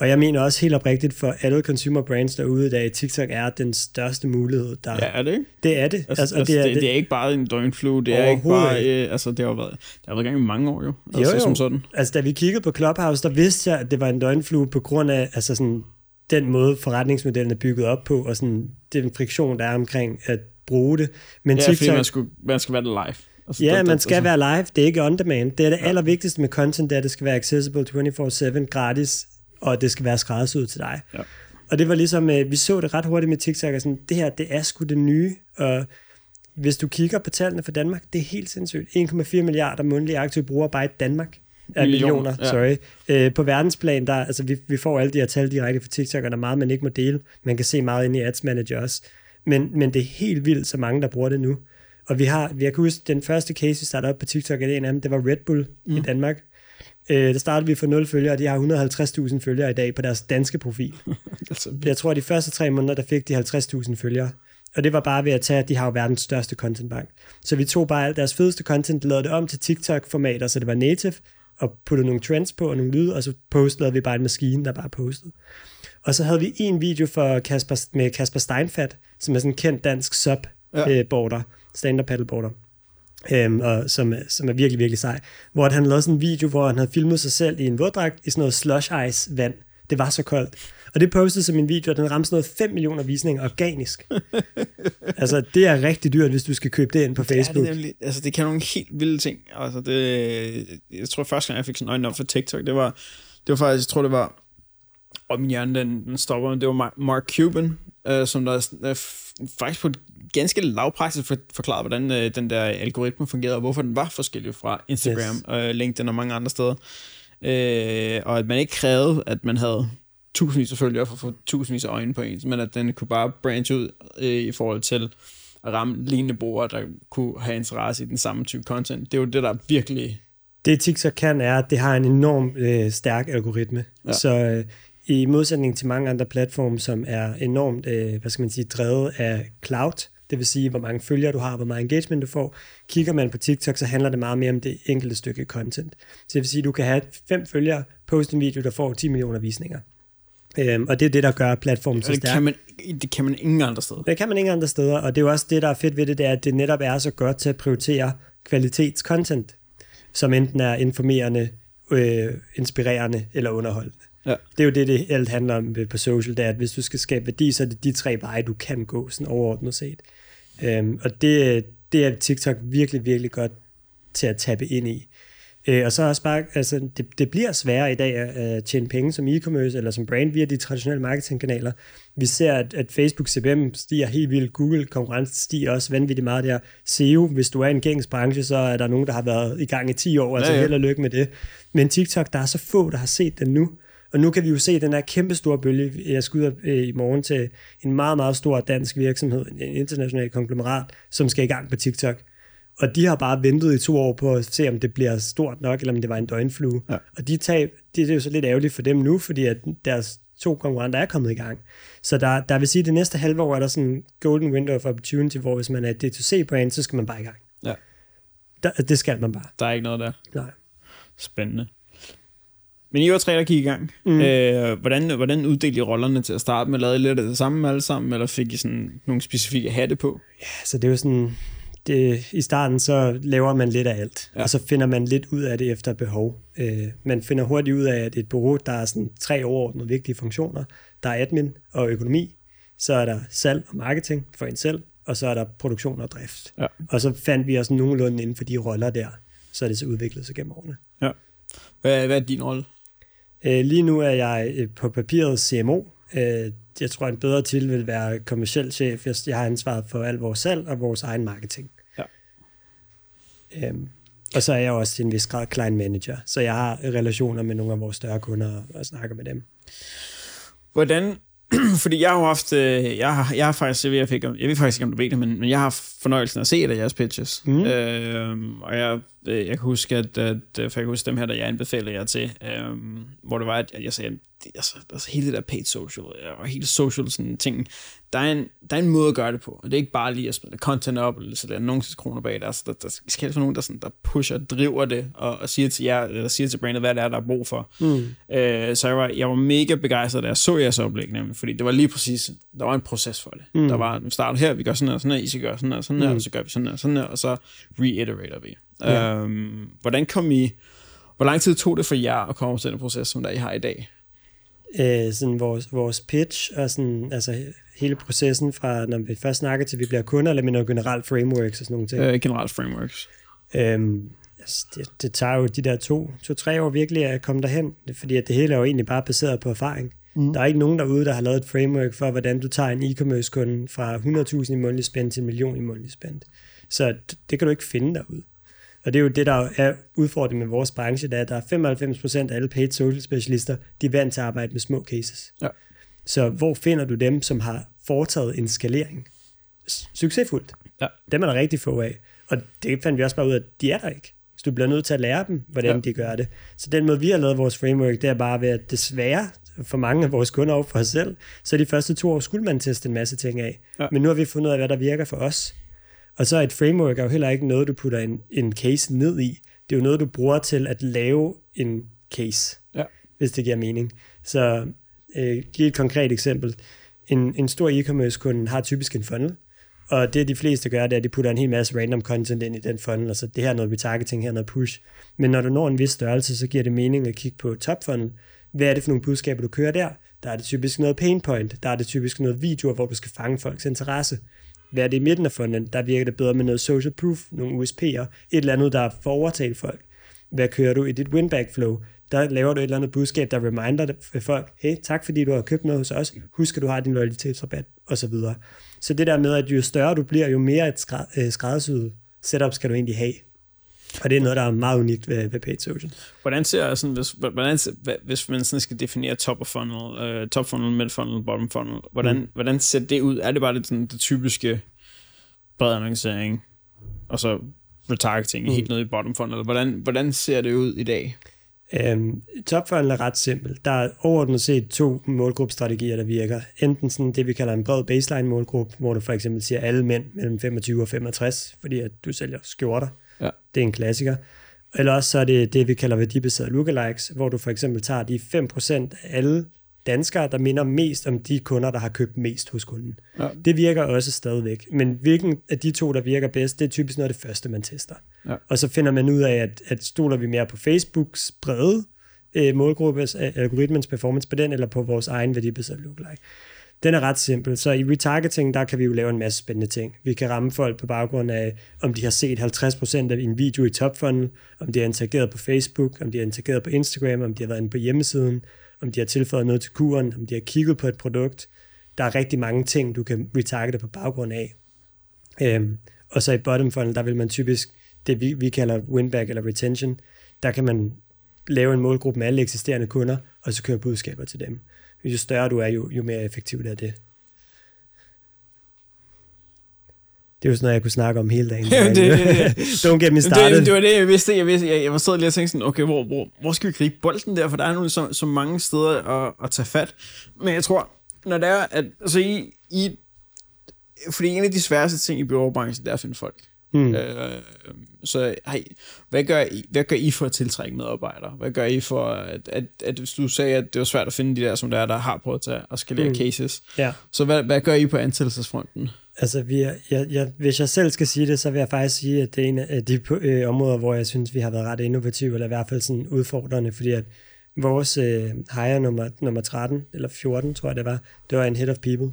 Og jeg mener også helt oprigtigt for alle consumer brands derude i dag, TikTok er den største mulighed. Der, ja, er det ikke? Det er det. Altså, altså, altså, det, er, det, det er ikke bare en døgnflue, det er ikke bare, øh, altså det har været, det har været gang i mange år jo, altså, jo, jo. som sådan. Altså da vi kiggede på Clubhouse, der vidste jeg, at det var en døgnflue på grund af altså sådan, den måde forretningsmodellen er bygget op på, og sådan den friktion, der er omkring at bruge det. Men ja, TikTok, man, skulle, man skal være live. Altså, ja, det, man skal altså. være live. Det er ikke on demand. Det er det ja. allervigtigste med content, det er, at det skal være accessible 24-7, gratis, og det skal være skræddersyet til dig. Ja. Og det var ligesom, øh, vi så det ret hurtigt med TikTok, og sådan, det her, det er sgu det nye, og hvis du kigger på tallene for Danmark, det er helt sindssygt. 1,4 milliarder månedlige aktive brugere bare i Danmark. Millioner, millioner ja. sorry. Øh, på verdensplan, der, altså vi, vi får alle de her tal direkte fra TikTok, og der er meget, man ikke må dele. Man kan se meget ind i Ads Manager også. Men, men det er helt vildt, så mange, der bruger det nu. Og vi har, vi har huske, den første case, vi startede op på TikTok, er en af dem, det var Red Bull mm. i Danmark. Øh, der startede vi for 0 følgere, og de har 150.000 følgere i dag på deres danske profil. jeg tror, at de første tre måneder, der fik de 50.000 følgere. Og det var bare ved at tage, at de har jo verdens største contentbank. Så vi tog bare alt deres fedeste content, lavede det om til TikTok-formater, så det var native, og puttede nogle trends på og nogle lyde, og så postede vi bare en maskine, der bare postede. Og så havde vi en video for Kasper, med Kasper Steinfat, som er sådan en kendt dansk sub-border, ja. Øh, stand-up paddleboarder øhm, og som, som er virkelig, virkelig sej. Hvor han lavede sådan en video, hvor han havde filmet sig selv i en våddragt i sådan noget slush ice vand. Det var så koldt. Og det postede som en video, og den ramte sådan noget 5 millioner visninger organisk. altså, det er rigtig dyrt, hvis du skal købe det ind på Facebook. Det, er det, nemlig, altså, det kan nogle helt vilde ting. Altså, det, jeg tror, første gang, jeg fik sådan øjnene op for TikTok, det var, det var faktisk, jeg tror, det var, og min hjerne, den, den stopper, det var Mark Cuban, øh, som der øh, faktisk på et ganske lavpraktisk for, forklaret, hvordan øh, den der algoritme fungerede, og hvorfor den var forskellig fra Instagram, yes. øh, LinkedIn og mange andre steder. Øh, og at man ikke krævede, at man havde tusindvis af følgere for at få tusindvis af øjne på ens, men at den kunne bare branche ud øh, i forhold til at ramme lignende brugere, der kunne have interesse i den samme type content. Det er jo det, der virkelig... Det TikTok kan, er, at det har en enorm øh, stærk algoritme. Ja. Så øh, i modsætning til mange andre platforme, som er enormt, øh, hvad skal man sige, drevet af cloud, det vil sige, hvor mange følgere du har, hvor meget engagement du får. Kigger man på TikTok, så handler det meget mere om det enkelte stykke content. Så det vil sige, at du kan have fem følgere, poste en video, der får 10 millioner visninger. Øhm, og det er det, der gør platformen så stærk. Kan man, det kan man ingen andre steder. Det kan man ingen andre steder, og det er jo også det, der er fedt ved det, det er, at det netop er så godt til at prioritere kvalitetscontent, som enten er informerende, øh, inspirerende eller underholdende. Ja. Det er jo det, det alt handler om på social, det er, at hvis du skal skabe værdi, så er det de tre veje, du kan gå, sådan overordnet set. Øhm, og det, det er TikTok virkelig, virkelig godt til at tappe ind i. Øh, og så også bare, altså, det, det bliver sværere i dag at tjene penge som e-commerce eller som brand via de traditionelle marketingkanaler. Vi ser, at, at Facebook CPM stiger helt vildt, Google konkurrence stiger også vanvittigt meget der. SEO, hvis du er i en gængs branche, så er der nogen, der har været i gang i 10 år, altså ja, ja. held og lykke med det. Men TikTok, der er så få, der har set den nu. Og nu kan vi jo se den her kæmpe store bølge. Jeg skal ud øh, i morgen til en meget, meget stor dansk virksomhed, en international konglomerat, som skal i gang på TikTok. Og de har bare ventet i to år på at se, om det bliver stort nok, eller om det var en døgnflue. Ja. Og de tab, det, det er jo så lidt ærgerligt for dem nu, fordi at deres to konkurrenter er kommet i gang. Så der, der vil sige, at det næste halve år er der sådan en golden window of opportunity, hvor hvis man er D2C-brand, så skal man bare i gang. Ja. Der, det skal man bare. Der er ikke noget der. Nej. Spændende. Men I var tre, der gik i gang. Mm. Øh, hvordan, hvordan uddelte I rollerne til at starte med? Lavede I lidt af det samme alle sammen, eller fik I sådan nogle specifikke hatte på? Ja, så det er jo sådan... Det, I starten så laver man lidt af alt, ja. og så finder man lidt ud af det efter behov. Øh, man finder hurtigt ud af, at et bureau, der er sådan tre overordnede vigtige funktioner. Der er admin og økonomi, så er der salg og marketing for en selv, og så er der produktion og drift. Ja. Og så fandt vi os nogenlunde inden for de roller der, så er det så udviklet sig gennem årene. Ja. Hvad, hvad er din rolle? Øh, lige nu er jeg øh, på papiret CMO. Øh, jeg tror, en bedre til vil være kommersiel chef. Jeg har ansvaret for alt vores salg og vores egen marketing. Ja. Øhm, og så er jeg også til en vis grad client manager, så jeg har relationer med nogle af vores større kunder og snakker med dem. Hvordan, fordi jeg har jo haft, jeg har, jeg har faktisk, jeg ved, jeg, fik, jeg ved faktisk ikke, om du ved det, men, men jeg har fornøjelsen at se et af jeres pitches. Mm. Øh, og jeg, jeg kan huske, at, at, for jeg kan huske dem her, der jeg anbefalede jer til, øh, hvor det var, at jeg sagde, det, altså, altså hele det der paid social, og hele social sådan ting, der er, en, der er en måde at gøre det på, og det er ikke bare lige at smide content op, eller så der er nogen kroner bag, der, der, der skal være nogen, der, sådan, der pusher, driver det, og, og siger til jer, eller siger til brandet, hvad det er, der er brug for. Mm. Øh, så jeg var, jeg var mega begejstret, da jeg så jeres oplæg, nemlig, fordi det var lige præcis, der var en proces for det. Mm. Der var, vi starter her, vi gør sådan her, sådan her, I skal gøre sådan her, sådan her, mm. og så gør vi sådan her, sådan her, og så reiterater vi. Ja. Øhm, hvordan kom I, hvor lang tid tog det for jer at komme til den proces, som der I har i dag? øh, sådan vores, vores pitch og sådan, altså hele processen fra, når vi først snakker til, vi bliver kunder, eller med noget generelt frameworks og sådan nogle ting? Øh, generelt frameworks. Øhm, altså, det, det tager jo de der to, to-tre år virkelig at komme derhen, fordi at det hele er jo egentlig bare baseret på erfaring. Mm. Der er ikke nogen derude, der har lavet et framework for, hvordan du tager en e-commerce kunde fra 100.000 i månedlig spændt til en million i månedlig spændt. Så det, det kan du ikke finde derude. Og det er jo det, der er udfordringen med vores branche, det er, at der er 95% af alle paid social specialister, de er vant til at arbejde med små cases. Ja. Så hvor finder du dem, som har foretaget en skalering? Succesfuldt. Ja. Dem er der rigtig få af. Og det fandt vi også bare ud af, at de er der ikke. Så du bliver nødt til at lære dem, hvordan ja. de gør det. Så den måde, vi har lavet vores framework, det er bare ved, at desværre for mange af vores kunder over for os selv, så de første to år skulle man teste en masse ting af. Ja. Men nu har vi fundet ud af, hvad der virker for os. Og så er et framework er jo heller ikke noget, du putter en, en case ned i. Det er jo noget, du bruger til at lave en case, ja. hvis det giver mening. Så øh, giv et konkret eksempel. En, en stor e-commerce kunde har typisk en funnel, og det de fleste gør, det er, at de putter en hel masse random content ind i den funnel, altså det her er noget retargeting, her er noget push. Men når du når en vis størrelse, så giver det mening at kigge på top funnel. Hvad er det for nogle budskaber, du kører der? Der er det typisk noget pain point, der er det typisk noget videoer, hvor du skal fange folks interesse være det i midten af funnelen, der virker det bedre med noget social proof, nogle USP'er, et eller andet, der får overtalt folk. Hvad kører du i dit winback flow? Der laver du et eller andet budskab, der reminder øh, folk, hey, tak fordi du har købt noget hos os, husk at du har din loyalitetsrabat, og så videre. Så det der med, at jo større du bliver, jo mere et øh, skræddersyet setup skal du egentlig have. Og det er noget, der er meget unikt ved, ved paid social. Hvordan ser sådan, hvis, hvordan, hvis man sådan skal definere top of funnel, uh, top funnel, mid funnel, bottom funnel, hvordan, mm. hvordan ser det ud? Er det bare det, sådan, det typiske bred annoncering, og så retargeting mm. helt ned i bottom funnel? Hvordan, hvordan ser det ud i dag? Øhm, top funnel er ret simpelt. Der er overordnet set to målgruppestrategier, der virker. Enten sådan det, vi kalder en bred baseline målgruppe, hvor du for eksempel siger alle mænd mellem 25 og 65, fordi at du sælger skjorter. Ja. Det er en klassiker. Eller også så er det det, vi kalder værdibaseret lookalikes, hvor du for eksempel tager de 5% af alle danskere, der minder mest om de kunder, der har købt mest hos kunden. Ja. Det virker også stadigvæk. Men hvilken af de to, der virker bedst, det er typisk noget af det første, man tester. Ja. Og så finder man ud af, at, at stoler vi mere på Facebooks brede øh, målgruppes algoritmens performance på den, eller på vores egen værdibaseret lookalike. Den er ret simpel. Så i retargeting, der kan vi jo lave en masse spændende ting. Vi kan ramme folk på baggrund af, om de har set 50% af en video i topfunnel, om de har interageret på Facebook, om de har interageret på Instagram, om de har været inde på hjemmesiden, om de har tilføjet noget til kuren, om de har kigget på et produkt. Der er rigtig mange ting, du kan retargete på baggrund af. Øhm, og så i bottom funnel, der vil man typisk, det vi, vi kalder winback eller retention, der kan man lave en målgruppe med alle eksisterende kunder, og så køre budskaber til dem jo større du er, jo, jo mere effektivt er det. Det er jo sådan noget, jeg kunne snakke om hele dagen. det, det, det. Don't get me started. Det, det var det, jeg vidste. Jeg, vidste, jeg, jeg var stadig lige og tænkte sådan, okay, hvor, hvor, hvor skal vi gribe bolden der? For der er nu så, så mange steder at, at tage fat. Men jeg tror, når det er, at altså i, i fordi en af de sværeste ting i byråbranchen, det er at finde folk. Mm. Øh, så hey, hvad, gør I, hvad gør I for at tiltrække medarbejdere? Hvad gør I for, at, at, at hvis du sagde, at det var svært at finde de der, som der er, der har prøvet at, tage, at skalere mm. cases. Ja. Så hvad, hvad gør I på ansættelsesfronten? Altså, vi er, jeg, jeg, hvis jeg selv skal sige det, så vil jeg faktisk sige, at det er en af de øh, områder, hvor jeg synes, vi har været ret innovative, eller i hvert fald sådan udfordrende, fordi at vores øh, hire nummer, nummer 13, eller 14, tror jeg det var, det var en head of people.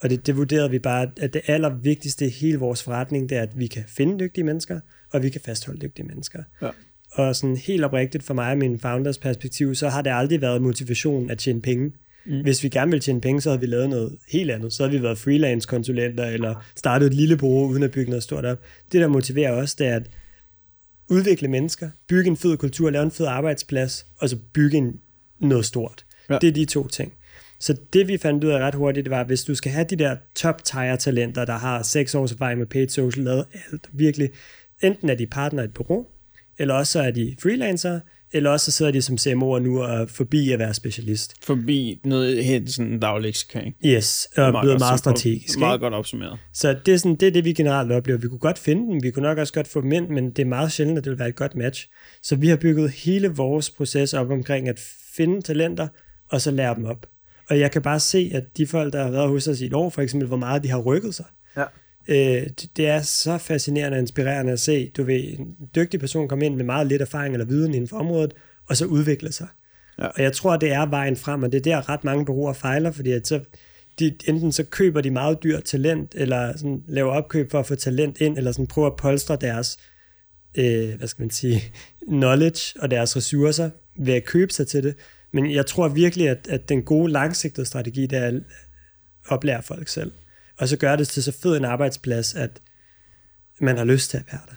Og det, det vurderede vi bare, at det allervigtigste i hele vores forretning, det er, at vi kan finde dygtige mennesker, og vi kan fastholde dygtige mennesker. Ja. Og sådan helt oprigtigt for mig og min founders perspektiv, så har det aldrig været motivation at tjene penge. Mm. Hvis vi gerne ville tjene penge, så havde vi lavet noget helt andet. Så havde vi været freelance-konsulenter, eller startet et lille bureau uden at bygge noget stort op. Det, der motiverer os, det er, at udvikle mennesker, bygge en fed kultur, lave en fed arbejdsplads, og så bygge en, noget stort. Ja. Det er de to ting. Så det vi fandt ud af ret hurtigt, det var, at hvis du skal have de der top tier talenter, der har seks års erfaring med paid social, lavet alt, virkelig, enten er de partner i et bureau, eller også så er de freelancer, eller også så sidder de som CMO'er nu og forbi at være specialist. Forbi noget helt sådan dagligdags, ikke? Yes, og Meget blevet meget strategisk. Meget ikke? godt opsummeret. Så det er, sådan, det er det, vi generelt oplever. Vi kunne godt finde dem, vi kunne nok også godt få dem ind, men det er meget sjældent, at det vil være et godt match. Så vi har bygget hele vores proces op omkring at finde talenter, og så lære dem op. Og jeg kan bare se, at de folk, der har været hos os i et år, for eksempel, hvor meget de har rykket sig. Ja. Øh, det- er så fascinerende og inspirerende at se, du ved, en dygtig person komme ind med meget lidt erfaring eller viden inden for området, og så udvikle sig. Ja. Og jeg tror, det er vejen frem, og det er der ret mange bureauer fejler, fordi at så, de, enten så køber de meget dyrt talent, eller sådan laver opkøb for at få talent ind, eller sådan prøver at polstre deres, øh, hvad skal man sige, knowledge og deres ressourcer ved at købe sig til det. Men jeg tror virkelig, at, at den gode langsigtede strategi, det er at oplære folk selv. Og så gøre det til så fed en arbejdsplads, at man har lyst til at være der.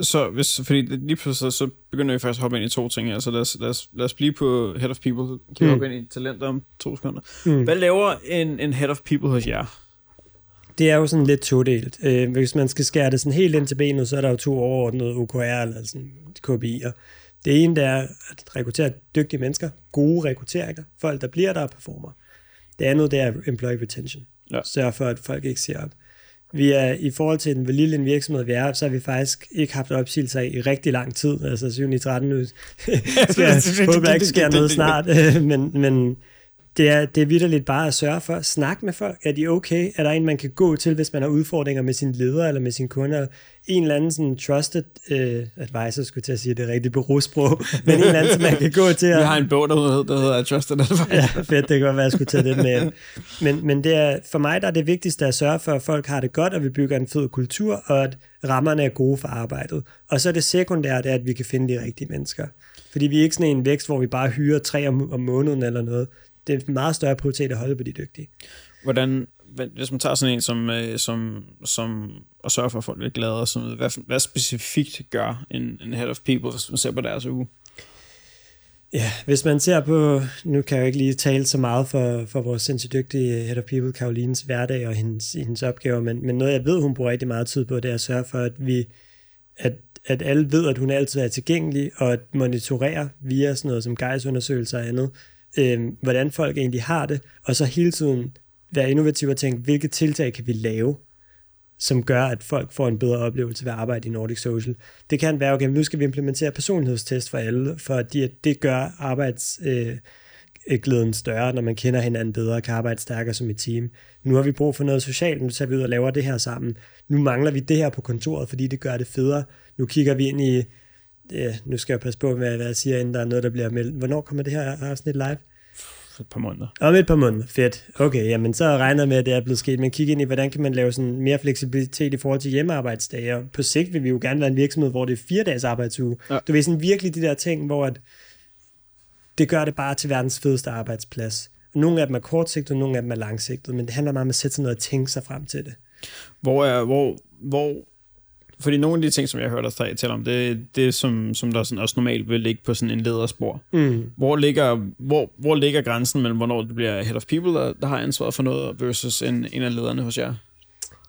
Så hvis, fordi lige pludselig så begynder vi faktisk at hoppe ind i to ting her, så lad os, lad os, lad os blive på Head of People, kan vi Mm. hoppe ind i talenter om to sekunder. Mm. Hvad laver en, en Head of People hos jer? Det er jo sådan lidt todelt. Øh, hvis man skal skære det sådan helt ind til benet, så er der jo to overordnede OKR, eller sådan KPI'er. Det ene det er at rekruttere dygtige mennesker, gode rekrutteringer, folk der bliver der og performer. Det andet det er employee retention. Ja. Sørg for, at folk ikke siger op. Vi er i forhold til den lille en virksomhed, vi er, så har vi faktisk ikke haft opsigelser i rigtig lang tid. Altså 7 i 13 nu. skal jeg håber, der ikke sker noget snart. men, men det er, det er vidderligt bare at sørge for at snakke med folk. Er de okay? Er der en, man kan gå til, hvis man har udfordringer med sine ledere eller med sine kunder? En eller anden sådan trusted uh, advisor, skulle jeg til at sige, det er rigtig bureausprog, men en eller anden, som man kan gå til. Vi Og, har en bog, der hedder, der hedder Trusted Advisor. ja, fedt, det kan godt være, at jeg skulle tage det med. Men, men det er, for mig der er det vigtigste at sørge for, at folk har det godt, og vi bygger en fed kultur, og at rammerne er gode for arbejdet. Og så er det er, at vi kan finde de rigtige mennesker. Fordi vi er ikke sådan en vækst, hvor vi bare hyrer tre om, om måneden eller noget. Det er en meget større prioritet at holde på de dygtige. Hvordan, hvis man tager sådan en som, øh, som, som at sørge for, at folk er glade og sådan noget, hvad, hvad specifikt gør en, en Head of People, hvis man ser på deres uge? Ja, hvis man ser på, nu kan jeg jo ikke lige tale så meget for, for vores sindssygt dygtige Head of People, Karolines hverdag og hendes, hendes opgaver, men, men noget jeg ved, hun bruger rigtig meget tid på, det er at sørge for, at vi at, at alle ved, at hun altid er tilgængelig, og at monitorere via sådan noget som gejsundersøgelser og andet, øh, hvordan folk egentlig har det, og så hele tiden være innovativ og tænke, hvilke tiltag kan vi lave, som gør, at folk får en bedre oplevelse ved at arbejde i Nordic Social. Det kan være, okay, nu skal vi implementere personlighedstest for alle, fordi at det gør arbejdsglæden øh, glæden større, når man kender hinanden bedre og kan arbejde stærkere som et team. Nu har vi brug for noget socialt, nu tager vi ud og laver det her sammen. Nu mangler vi det her på kontoret, fordi det gør det federe. Nu kigger vi ind i, øh, nu skal jeg passe på, hvad hvad jeg siger, inden der er noget, der bliver meldt. Hvornår kommer det her afsnit live? Et par måneder. Om et par måneder. Fedt. Okay, jamen så regner jeg med, at det er blevet sket. Men kig ind i, hvordan kan man lave sådan mere fleksibilitet i forhold til hjemmearbejdsdage. Og på sigt vil vi jo gerne være en virksomhed, hvor det er fire dages arbejdsuge. Ja. Ja. Du ved sådan virkelig de der ting, hvor at det gør det bare til verdens fedeste arbejdsplads. Og nogle af dem er kortsigtede, og nogle af dem er langsigtede. Men det handler meget om at sætte sig ned og tænke sig frem til det. Hvor er, hvor, hvor, fordi nogle af de ting, som jeg har hørt dig tale om, det er det, som, som der sådan også normalt vil ligge på sådan en lederspor. Mm. Hvor ligger, hvor, hvor ligger grænsen mellem, hvornår det bliver head of people, der, der har ansvaret for noget, versus en, en af lederne hos jer?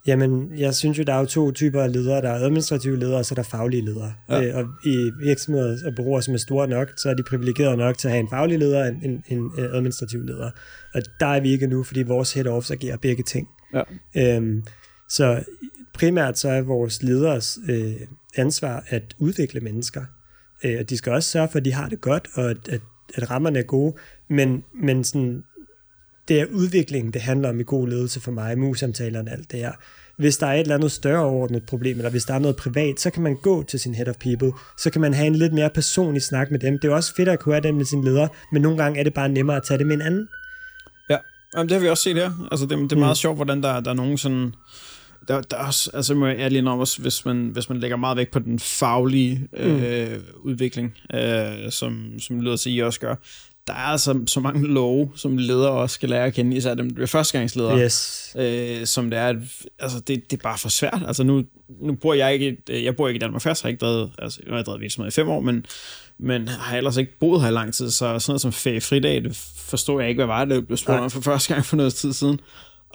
Jamen, jeg synes jo, der er jo to typer af ledere. Der er administrative ledere, og så er der faglige ledere. Ja. Øh, og i virksomheder og bureauer, som er store nok, så er de privilegerede nok til at have en faglig leder og en, en, en øh, administrativ leder. Og der er vi ikke nu, fordi vores head office agerer begge ting. Ja. Øhm, så primært så er vores leders øh, ansvar at udvikle mennesker. Øh, og de skal også sørge for, at de har det godt, og at, at, at rammerne er gode. Men, men sådan, det er udviklingen, det handler om i god ledelse for mig, mus-samtalerne og alt det her. Hvis der er et eller andet større overordnet problem, eller hvis der er noget privat, så kan man gå til sin head of people, så kan man have en lidt mere personlig snak med dem. Det er jo også fedt at kunne have det med sin leder, men nogle gange er det bare nemmere at tage det med en anden. Ja, Jamen, det har vi også set her. Altså, det, det er meget mm. sjovt, hvordan der, der er nogen sådan... Der, der er også, altså må jeg ærlig indrømme, også, hvis man, hvis man lægger meget vægt på den faglige øh, mm. udvikling, øh, som, som lyder til, I også gør, der er altså så mange love, som ledere også skal lære at kende, især dem, der er førstegangsledere, Yes. øh, som det er, at, altså det, det er bare for svært. Altså nu, nu bor jeg ikke, jeg bor ikke i Danmark først, har ikke drevet, altså, jeg har drevet virksomhed i fem år, men, men har ellers ikke boet her i lang tid, så sådan noget som ferie fridag, det forstår jeg ikke, hvad var det, det blev spurgt om for første gang for noget tid siden.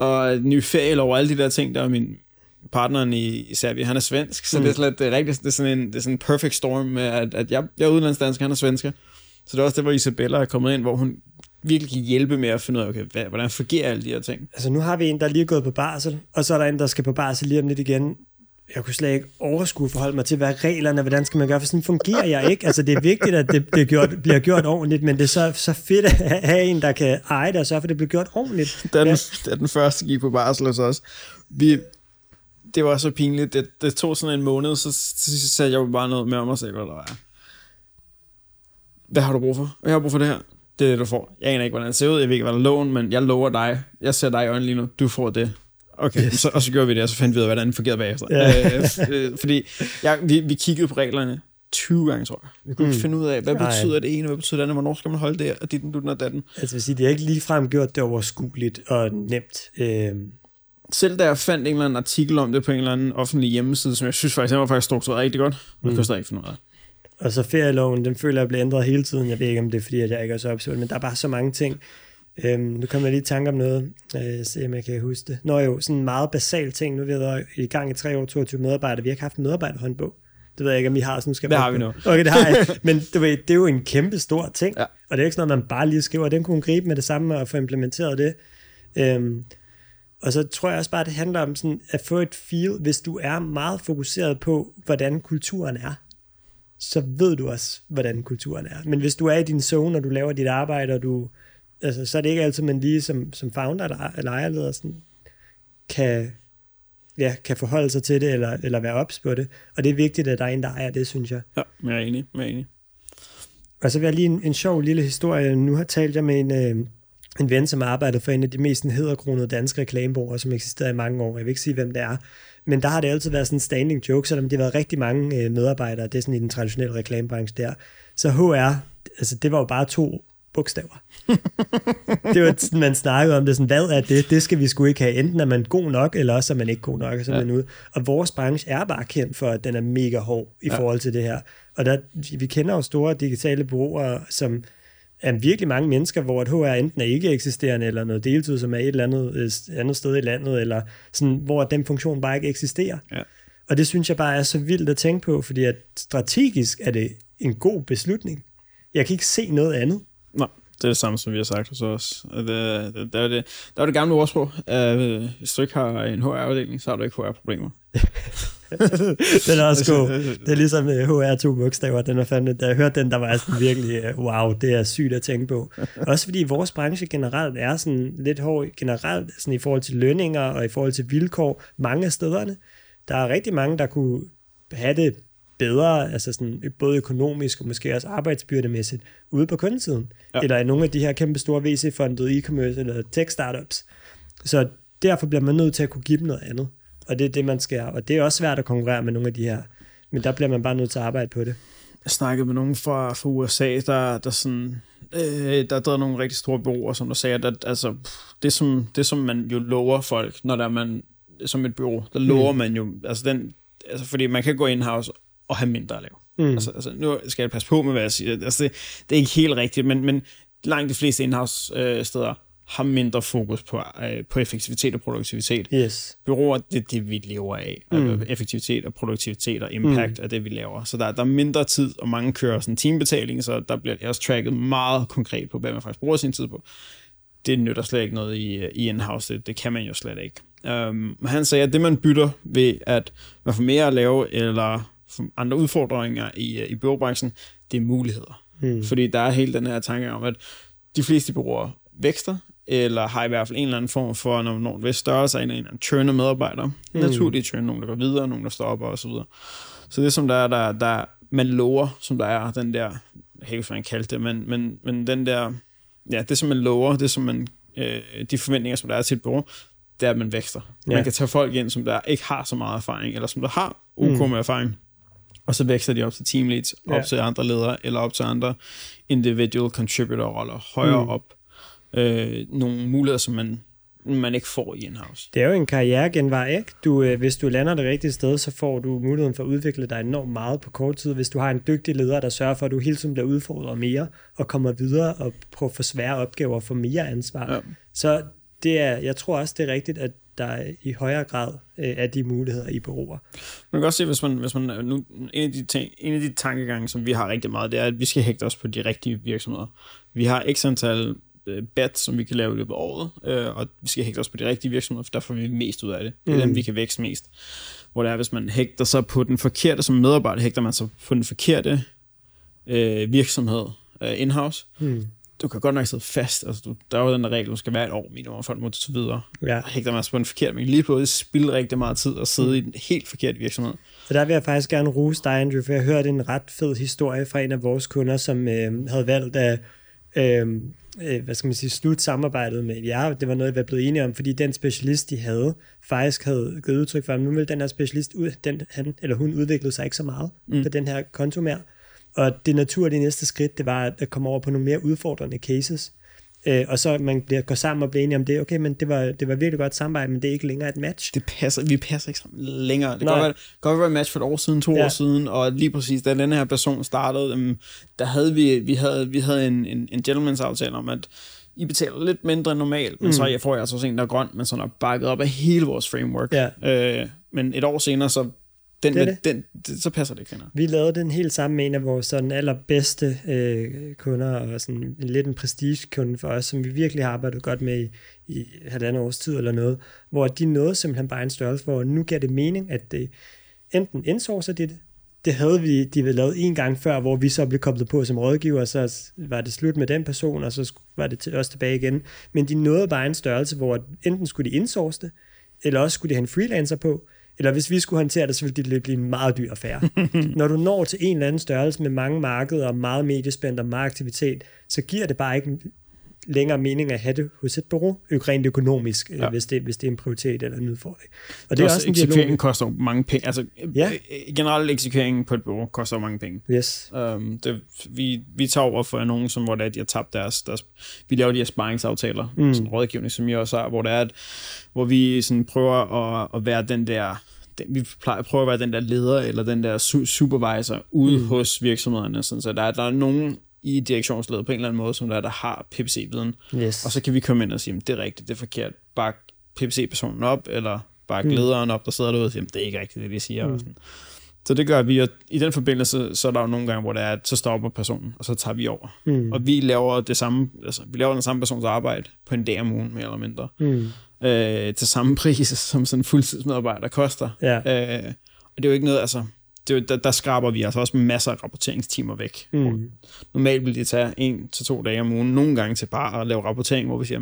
Og ny ferielov og alle de der ting, der er min partneren i, i Serbien, han er svensk, så mm. det er slet det er rigtigt, det er sådan en, det er sådan en perfect storm med, at, at jeg, jeg er udlandsdansk, han er svensker. Så det er også det, hvor Isabella er kommet ind, hvor hun virkelig kan hjælpe med at finde ud af, okay, hvad, hvordan fungerer alle de her ting. Altså nu har vi en, der er lige gået på barsel, og så er der en, der skal på barsel lige om lidt igen. Jeg kunne slet ikke overskue forholde mig til, hvad reglerne, hvordan skal man gøre, for sådan fungerer jeg ikke. Altså det er vigtigt, at det bliver gjort, bliver gjort ordentligt, men det er så, så fedt at have en, der kan eje det, og sørge for, at det bliver gjort ordentligt. Da den, ja. da den første gik på barsel hos os, vi, det var så pinligt. Det, det tog sådan en måned, så, så, sagde jeg bare noget med om mig selv, eller hvad? Hvad har du brug for? Jeg har brug for det her det er det, du får. Jeg aner ikke, hvordan det ser ud, jeg ved ikke, hvad der er loven, men jeg lover dig, jeg ser dig i øjnene lige nu, du får det. Okay, yes. så, og så gjorde vi det, og så fandt vi ud af, hvordan det fungerede bagefter. Ja. Øh, øh, fordi jeg, vi, vi kiggede på reglerne 20 gange, tror jeg. Vi kunne mm. ikke finde ud af, hvad betyder Ej. det ene, hvad betyder det andet, hvornår skal man holde det, og dit, du, og datten. Altså, vil sige, det er ikke ligefrem gjort det overskueligt og nemt. Øh. Selv da jeg fandt en eller anden artikel om det på en eller anden offentlig hjemmeside, som jeg synes faktisk, den var faktisk struktureret rigtig godt, men mm. jeg ikke ud af. Og så ferieloven, den føler jeg bliver ændret hele tiden. Jeg ved ikke, om det er, fordi at jeg ikke er så opsøgt, men der er bare så mange ting. Øhm, nu kommer jeg lige i tanke om noget, øh, se om jeg kan huske det. Nå jo, sådan en meget basal ting. Nu er vi været i gang i tre år, 22 medarbejdere. Vi har ikke haft en medarbejderhåndbog. Det ved jeg ikke, om I har, så nu skal Det har vi nu. Okay, det har jeg. Men du ved, det er jo en kæmpe stor ting. Ja. Og det er ikke sådan noget, man bare lige skriver. Den kunne gribe med det samme og få implementeret det. Øhm, og så tror jeg også bare, det handler om sådan at få et feel, hvis du er meget fokuseret på, hvordan kulturen er så ved du også, hvordan kulturen er. Men hvis du er i din zone, og du laver dit arbejde, og du, altså, så er det ikke altid, man lige som, som founder eller ejerleder sådan, kan, ja, kan forholde sig til det, eller, eller være ops på det. Og det er vigtigt, at der er en, der ejer det, synes jeg. Ja, jeg er enig. Jeg er enig. Og så vil jeg lige en, en sjov lille historie. Nu har talt jeg med en, øh, en ven, som har arbejdet for en af de mest hedderkronede danske reklamebureauer, som eksisterer i mange år. Jeg vil ikke sige, hvem det er. Men der har det altid været sådan en standing joke, selvom det har været rigtig mange øh, medarbejdere, det er sådan i den traditionelle reklamebranche der. Så HR, altså det var jo bare to bogstaver. det var man snakkede om det, sådan, hvad er det? Det skal vi sgu ikke have. Enten er man god nok, eller også er man ikke god nok, og så er man ude. Og vores branche er bare kendt for, at den er mega hård i ja. forhold til det her. Og der, vi kender jo store digitale bureauer, som er virkelig mange mennesker, hvor et HR enten er ikke eksisterende, eller noget deltid, som er et eller andet, øh, andet sted i landet, eller sådan, hvor den funktion bare ikke eksisterer. Ja. Og det synes jeg bare er så vildt at tænke på, fordi at strategisk er det en god beslutning. Jeg kan ikke se noget andet. Det er det samme, som vi har sagt hos os. Det, det, der, er det, der er det gamle ordsprog. Uh, øh, hvis du ikke har en HR-afdeling, så har du ikke HR-problemer. den er også god. Det er ligesom øh, HR to bogstaver. Den er fandme, da jeg hørte den, der var sådan virkelig, øh, wow, det er sygt at tænke på. Også fordi vores branche generelt er sådan lidt hård generelt sådan i forhold til lønninger og i forhold til vilkår mange af stederne. Der er rigtig mange, der kunne have det bedre, altså sådan, både økonomisk og måske også arbejdsbyrdemæssigt, ude på kundesiden. Ja. Eller i nogle af de her kæmpe store VC-fundede e-commerce eller tech-startups. Så derfor bliver man nødt til at kunne give dem noget andet og det er det, man skal. Og det er også svært at konkurrere med nogle af de her. Men der bliver man bare nødt til at arbejde på det. Jeg snakkede med nogen fra, fra USA, der, der sådan, øh, der er nogle rigtig store bureauer, som der sagde, at altså, det, som, det som man jo lover folk, når der er man som et bureau, der lover mm. man jo, altså den, altså fordi man kan gå in-house og have mindre at lave. Mm. Altså, altså, nu skal jeg passe på med, hvad jeg siger. Altså, det, det er ikke helt rigtigt, men, men langt de fleste in-house øh, steder har mindre fokus på, øh, på effektivitet og produktivitet. Yes. Byråer, det er det, vi lever af. Mm. Altså, effektivitet og produktivitet og impact mm. er det, vi laver. Så der, der er mindre tid, og mange kører sådan teambetaling, så der bliver også tracket meget konkret på, hvad man faktisk bruger sin tid på. Det nytter slet ikke noget i, i in-house. Det, det kan man jo slet ikke. Um, han sagde, at det man bytter ved, at man får mere at lave, eller andre udfordringer i, i byråbranchen, det er muligheder. Mm. Fordi der er hele den her tanke om, at de fleste bureauer vækster, eller har i hvert fald en eller anden form for, når, når vis størrelse af en eller anden churn af medarbejdere. Mm. Naturligt churn, nogen der går videre, nogen der stopper osv. Så, så det som der er, der, der man lover, som der er, den der, jeg kan ikke man kalde det, men, men, men den der, ja, det som man lover, det som man, øh, de forventninger, som der er til et bureau, det er, at man vækster. Ja. Man kan tage folk ind, som der ikke har så meget erfaring, eller som der har OK mm. med erfaring, og så vækster de op til team leads, op ja. til andre ledere, eller op til andre individual contributor roller, højere mm. op, øh, nogle muligheder, som man man ikke får i in-house. Det er jo en karrieregenvej, ikke? Du, øh, hvis du lander det rigtige sted, så får du muligheden for at udvikle dig enormt meget på kort tid. Hvis du har en dygtig leder, der sørger for, at du hele tiden bliver udfordret mere og kommer videre og prøver at få svære opgaver og få mere ansvar. Ja. Så det er, jeg tror også, det er rigtigt, at der i højere grad øh, er de muligheder i bureauer. Man kan også se, hvis man, hvis man nu, en, af de ting, en af de tankegange, som vi har rigtig meget, det er, at vi skal hægte os på de rigtige virksomheder. Vi har x antal øh, bet, som vi kan lave i løbet af året, øh, og vi skal hægte os på de rigtige virksomheder, for der får vi mest ud af det. Det er mm. dem, vi kan vækste mest. Hvor det er, hvis man hægter sig på den forkerte, som medarbejder hægter man sig på den forkerte øh, virksomhed øh, in-house, mm du kan godt nok sidde fast. Altså, du, der er jo den der regel, du skal være et år minimum, for at må til videre. Ja. Hægter man altså på en forkert, men lige pludselig spille rigtig meget tid og sidde i en helt forkert virksomhed. Så der vil jeg faktisk gerne rose dig, Andrew, for jeg hørte en ret fed historie fra en af vores kunder, som øh, havde valgt at øh, øh, hvad skal man sige, slut samarbejdet med ja, det var noget, vi var blevet enige om, fordi den specialist, de havde, faktisk havde givet udtryk for, at nu ville den her specialist, ud, den, han eller hun udviklede sig ikke så meget mm. på den her konto mere. Og det naturlige næste skridt, det var at komme over på nogle mere udfordrende cases. Øh, og så man bliver, går sammen og bliver enige om det, okay, men det var, det var virkelig godt samarbejde, men det er ikke længere et match. Det passer, vi passer ikke sammen længere. Det kan godt være, godt være et match for et år siden, to ja. år siden, og lige præcis, da den her person startede, um, der havde vi, vi havde, vi havde en, en, en gentleman's aftale om, at I betaler lidt mindre end normalt, men mm. så jeg får jeg altså også en, der er grøn, men sådan er bakket op af hele vores framework. Ja. Øh, men et år senere, så den, det det. Den, så passer det ikke længere. Vi lavede den helt sammen med en af vores sådan allerbedste øh, kunder, og sådan en, lidt en prestige-kunde for os, som vi virkelig har arbejdet godt med i, i halvandet års tid eller noget, hvor de nåede simpelthen bare en størrelse, hvor nu giver det mening, at det enten indsourcer de det, det havde vi, de havde lavet en gang før, hvor vi så blev koblet på som rådgiver, så var det slut med den person, og så var det til, også tilbage igen. Men de nåede bare en størrelse, hvor enten skulle de indsource det, eller også skulle de have en freelancer på, eller hvis vi skulle håndtere det, så ville det blive en meget dyr affære. Når du når til en eller anden størrelse med mange markeder og meget mediespændt og meget aktivitet, så giver det bare ikke længere mening at have det hos et bureau, rent økonomisk, øh, ja. hvis, det, hvis det er en prioritet eller en udfordring. Og det, er også en eksekvering koster mange penge. Altså, ja. Øh, generelt eksekvering på et bureau koster mange penge. Yes. Um, det, vi, vi tager over for nogen, som, hvor det er, de har tabt deres, deres... Vi laver de her sparringsaftaler, mm. sådan rådgivning, som I også har, hvor det er, at, hvor vi sådan prøver at, at være den der vi plejer, prøver at være den der leder eller den der supervisor ude mm. hos virksomhederne, sådan, så der, der er nogen i direktionsledet på en eller anden måde, som der, der har PPC-viden. Yes. Og så kan vi komme ind og sige, det er rigtigt, det er forkert. Bare PPC-personen op, eller bare mm. lederen op, der sidder derude og siger, det er ikke rigtigt, det de siger. Mm. Og sådan. Så det gør vi, og i den forbindelse, så er der jo nogle gange, hvor det er, at så stopper personen, og så tager vi over. Mm. Og vi laver det samme, altså vi laver den samme persons arbejde på en dag om ugen, mere eller mindre. Mm. Øh, til samme pris, som sådan en fuldtidsmedarbejder koster. Ja. Øh, og det er jo ikke noget, altså, det, der, der skraber vi altså også masser af rapporteringstimer væk. Mm. Normalt vil det tage en til to dage om ugen, nogle gange til bare at lave rapportering, hvor vi siger,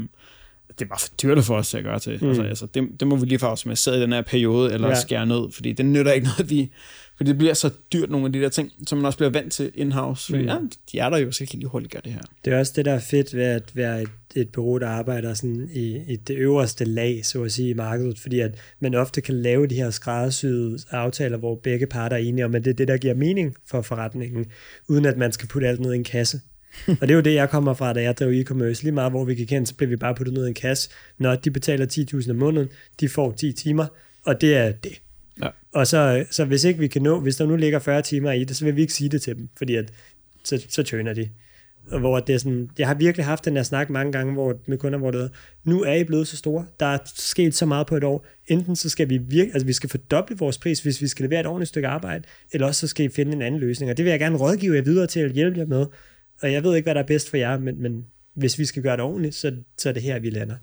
det er bare for dyrt for os til at gøre til. Mm. Altså, altså, det, det må vi lige få med i den her periode, eller ja. skære ned, fordi det nytter ikke noget, vi... For det bliver så dyrt, nogle af de der ting, som man også bliver vant til in-house. Fordi mm. ja, de er der jo, så kan de hurtigt gøre det her. Det er også det, der er fedt ved at være et, et bureau, der arbejder sådan i, i det øverste lag, så at sige, i markedet, fordi at man ofte kan lave de her skræddersyede aftaler, hvor begge parter er enige om, at det er det, der giver mening for forretningen, uden at man skal putte alt ned i en kasse og det er jo det, jeg kommer fra, da jeg drev e-commerce. Lige meget, hvor vi gik hen, så blev vi bare puttet ned i en kasse. Når de betaler 10.000 om måneden, de får 10 timer, og det er det. Ja. Og så, så hvis ikke vi kan nå, hvis der nu ligger 40 timer i det, så vil vi ikke sige det til dem, fordi at, så, så tøner de. Og hvor det er sådan, jeg har virkelig haft den der snak mange gange hvor, med kunder, hvor det er, nu er I blevet så store, der er sket så meget på et år, enten så skal vi virke, altså vi skal fordoble vores pris, hvis vi skal levere et ordentligt stykke arbejde, eller også så skal I finde en anden løsning, og det vil jeg gerne rådgive jer videre til at hjælpe jer med, og jeg ved ikke, hvad der er bedst for jer, men, men hvis vi skal gøre det ordentligt, så, så er det her, vi lander.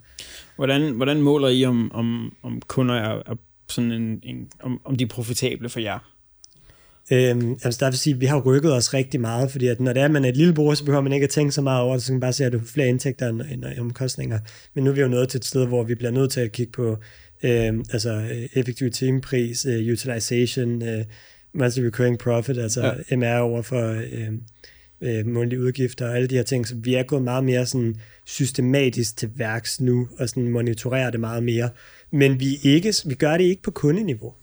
Hvordan, hvordan måler I, om, om, om kunder er, er sådan en, en, om, om de er profitable for jer? Øhm, altså der vil sige, at vi har rykket os rigtig meget, fordi at når det er, at man er et lille brug, så behøver man ikke at tænke så meget over det, så kan man bare se, at du har flere indtægter end, end omkostninger. Men nu er vi jo nået til et sted, hvor vi bliver nødt til at kigge på øhm, altså effektiv timepris, uh, utilization, uh, monthly recurring profit, altså ja. MR over for øh, øh, månedlige udgifter og alle de her ting, så vi er gået meget mere sådan systematisk til værks nu, og sådan monitorerer det meget mere. Men vi, ikke, vi gør det ikke på kundeniveau.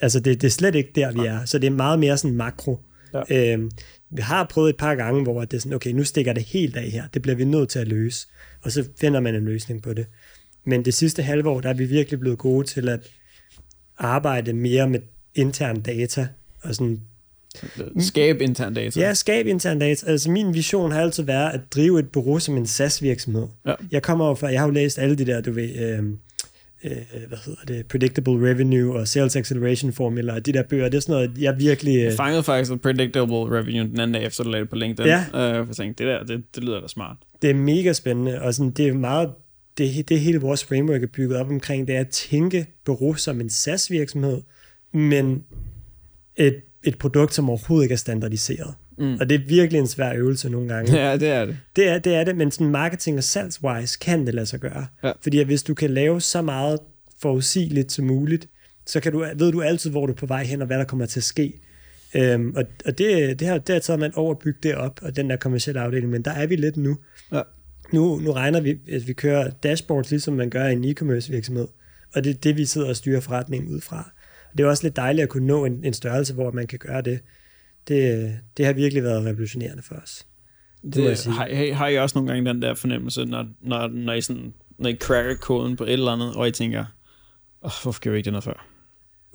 Altså det, det er slet ikke der, vi er. Så det er meget mere sådan makro. Ja. Øhm, vi har prøvet et par gange, hvor det er sådan, okay, nu stikker det helt af her. Det bliver vi nødt til at løse. Og så finder man en løsning på det. Men det sidste halve år, der er vi virkelig blevet gode til at arbejde mere med intern data, og sådan Skabe intern data. Ja, skab intern data. Altså min vision har altid været at drive et bureau som en SaaS-virksomhed. Ja. Jeg kommer jo fra, jeg har jo læst alle de der, du ved, øh, øh, hvad hedder det, Predictable Revenue og Sales Acceleration Formula, og de der bøger, det er sådan noget, jeg virkelig... Øh, Jeg fangede faktisk et predictable revenue den anden dag, efter du lagde det på LinkedIn. Ja. Uh, jeg tænkte, det der, det, det lyder da smart. det er mega spændende, og sådan, det er meget, det, det hele vores framework er bygget op omkring, det er at tænke bureau som en SaaS-virksomhed, men et, et produkt, som overhovedet ikke er standardiseret. Mm. Og det er virkelig en svær øvelse nogle gange. Ja, det er det. Det er det, er det men sådan marketing og salgswise kan det lade sig gøre. Ja. Fordi at hvis du kan lave så meget forudsigeligt som muligt, så kan du, ved du altid, hvor du er på vej hen, og hvad der kommer til at ske. Øhm, og og det, det, har, det har taget man overbygget det op, og den der kommercielle afdeling, men der er vi lidt nu. Ja. Nu, nu regner vi, at vi kører dashboards, ligesom man gør i en e-commerce virksomhed, og det er det, vi sidder og styrer forretningen ud fra. Det er også lidt dejligt at kunne nå en, en størrelse, hvor man kan gøre det. Det, det har virkelig været revolutionerende for os. det det har, har I også nogle gange den der fornemmelse, når, når, når, I, sådan, når I cracker koden på et eller andet, og I tænker, oh, hvorfor gjorde vi ikke det noget før?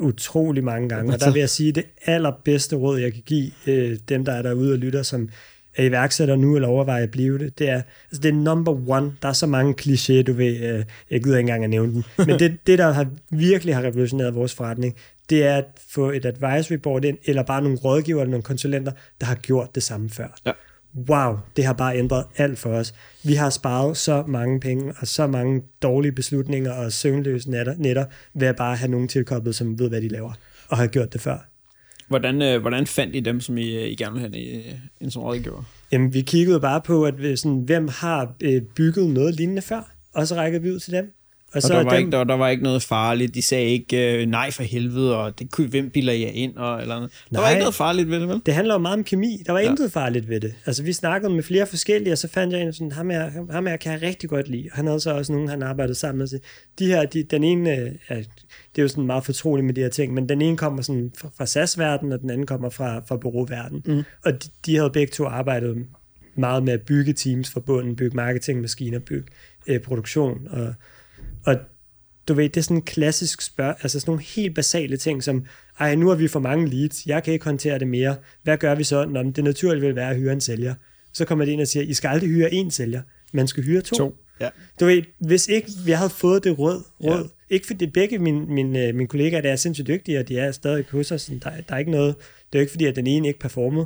utrolig mange gange. Og der vil jeg sige, det allerbedste råd, jeg kan give øh, dem, der er derude og lytter, som er iværksætter nu eller overvejer at blive det, det er, altså det er number one. Der er så mange kliché, du ved, øh, jeg gider ikke engang at nævne den. Men det, det der har virkelig har revolutioneret vores forretning, det er at få et advisory board ind, eller bare nogle rådgiver eller nogle konsulenter, der har gjort det samme før. Ja. Wow, det har bare ændret alt for os. Vi har sparet så mange penge, og så mange dårlige beslutninger og søvnløse nætter, netter ved at bare have nogen tilkoblet, som ved, hvad de laver, og har gjort det før. Hvordan, øh, hvordan fandt I dem, som I, øh, I gerne ville have øh, i, en som rådgiver? Jamen, vi kiggede bare på, at øh, sådan, hvem har øh, bygget noget lignende før, og så rækkede vi ud til dem. Og så der, var dem, ikke, der, der var ikke noget farligt. De sagde ikke øh, nej for helvede, og det kunne, hvem bilder jer ind, og, eller andet. Der var Nej. ikke noget farligt ved det, vel? Det handler jo meget om kemi. Der var Ja. intet farligt ved det. Altså, vi snakkede med flere forskellige, og så fandt jeg en sådan, ham her, ham her kan jeg rigtig godt lide. Han havde så også nogen, han arbejdede sammen med. Så De her, de, den ene, øh, ja, det er jo sådan meget fortroligt med de her ting, men den ene kommer sådan fra, fra SAS-verdenen, og den anden kommer fra, fra bureau-verdenen. Mm. Og de, de havde begge to arbejdet meget med at bygge teams fra bunden, bygge marketingmaskiner, bygge øh, produktion. Og, og du ved, det er sådan en klassisk spørg, altså sådan nogle helt basale ting, som, ej, nu har vi for mange leads, jeg kan ikke håndtere det mere, hvad gør vi så? Nå, men det naturligt vil være at hyre en sælger. Så kommer det ind og siger, I skal aldrig hyre én sælger, man skal hyre to. To. Ja. Du ved, hvis ikke vi havde fået det råd, råd Ja. ja. ikke fordi begge mine, mine, mine kollegaer, der er sindssygt dygtige, og de er stadig hos os, der, der er ikke noget, det er jo ikke fordi, at den ene ikke performede,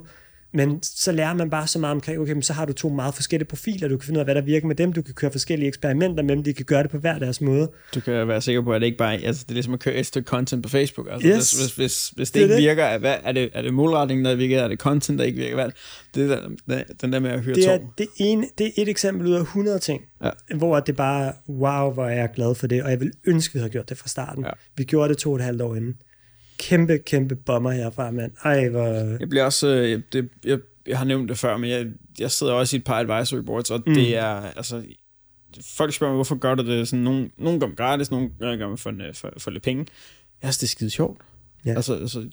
men så lærer man bare så meget omkring, okay, men så har du to meget forskellige profiler, du kan finde ud af, hvad der virker med dem, du kan køre forskellige eksperimenter med dem, de kan gøre det på hver deres måde. Du kan være sikker på, at det ikke bare altså det er ligesom at køre et stykke content på Facebook. Altså, Yes. hvis, hvis, hvis, hvis det, Det ikke det. virker, er, hvad, er, det, er det målretningen, der virker? Er det content, der ikke virker? Hvad? Det er der, den der med at høre Det er, to. det, ene, det er et eksempel ud af 100 ting, Ja. hvor det bare, wow, hvor er jeg glad for det, og jeg vil ønske, vi havde gjort det fra starten. Ja. Vi gjorde det to og et halvt år inden. Kæmpe, kæmpe bomber herfra, mand. Ej, hvor... Jeg bliver også, øh, jeg, det, jeg, jeg har nævnt det før, men jeg, jeg sidder også i et par advisory boards, og mm. det er, altså, folk spørger mig, hvorfor gør du det? Sådan, nogle, nogle gør gratis, nogle gør man for, øh, for, for lidt penge. Jeg synes, det er skide sjovt. Ja. Altså, altså,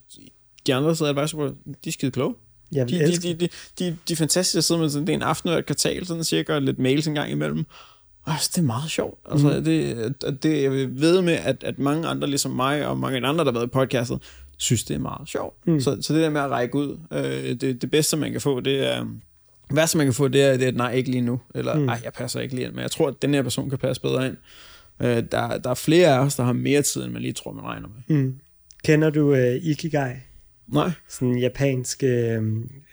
de andre, der sidder i advisory board, de er skide kloge. Jeg De, de, de, de, de, de er fantastiske at sidde med, sådan, det er en aften og et kvartal, sådan cirka, og lidt mails en gang imellem. Altså, det er meget sjovt. Altså, mm. det, det, jeg vil ved med, at, at mange andre, ligesom mig, og mange andre, der har været i podcastet, synes, det er meget sjovt. Mm. Så, så det der med at række ud, øh, det, det bedste, man kan få, det er... Det værste, man kan få, det er, det er et nej, ikke lige nu. Eller, mm. jeg passer ikke lige ind. Men jeg tror, at den her person kan passe bedre ind. Øh, der, der er flere af os, der har mere tid, end man lige tror, man regner med. Mm. Kender du uh, Ikigai? Nej. Sådan en japansk øh,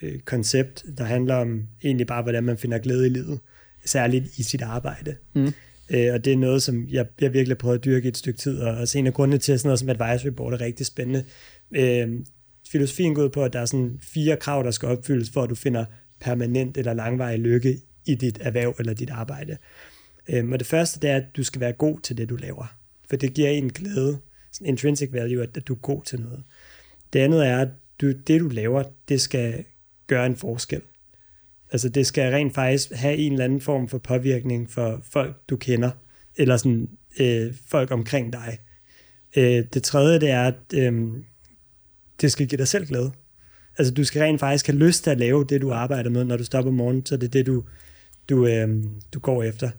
øh, koncept, der handler om egentlig bare, hvordan man finder glæde i livet. Særligt i sit arbejde. Mm. Øh, og det er noget, som jeg, jeg virkelig har prøvet at dyrke et stykke tid, og også en af grundene til, at sådan noget som advisory board er rigtig spændende. Øh, filosofien går ud på, at der er sådan fire krav, der skal opfyldes, for at du finder permanent eller langvarig lykke i dit erhverv eller dit arbejde. Øh, og det første, det er, at du skal være god til det, du laver. For det giver en glæde, sådan intrinsic value, at, at du er god til noget. Det andet er, at du, det, du laver, det skal gøre en forskel. Altså det skal rent faktisk have en eller anden form for påvirkning for folk, du kender, eller sådan øh, folk omkring dig. Øh, det tredje, det er, at øh, det skal give dig selv glæde. Altså du skal rent faktisk have lyst til at lave det, du arbejder med, når du stopper om morgenen, så det er det, du, du, øh, du går efter.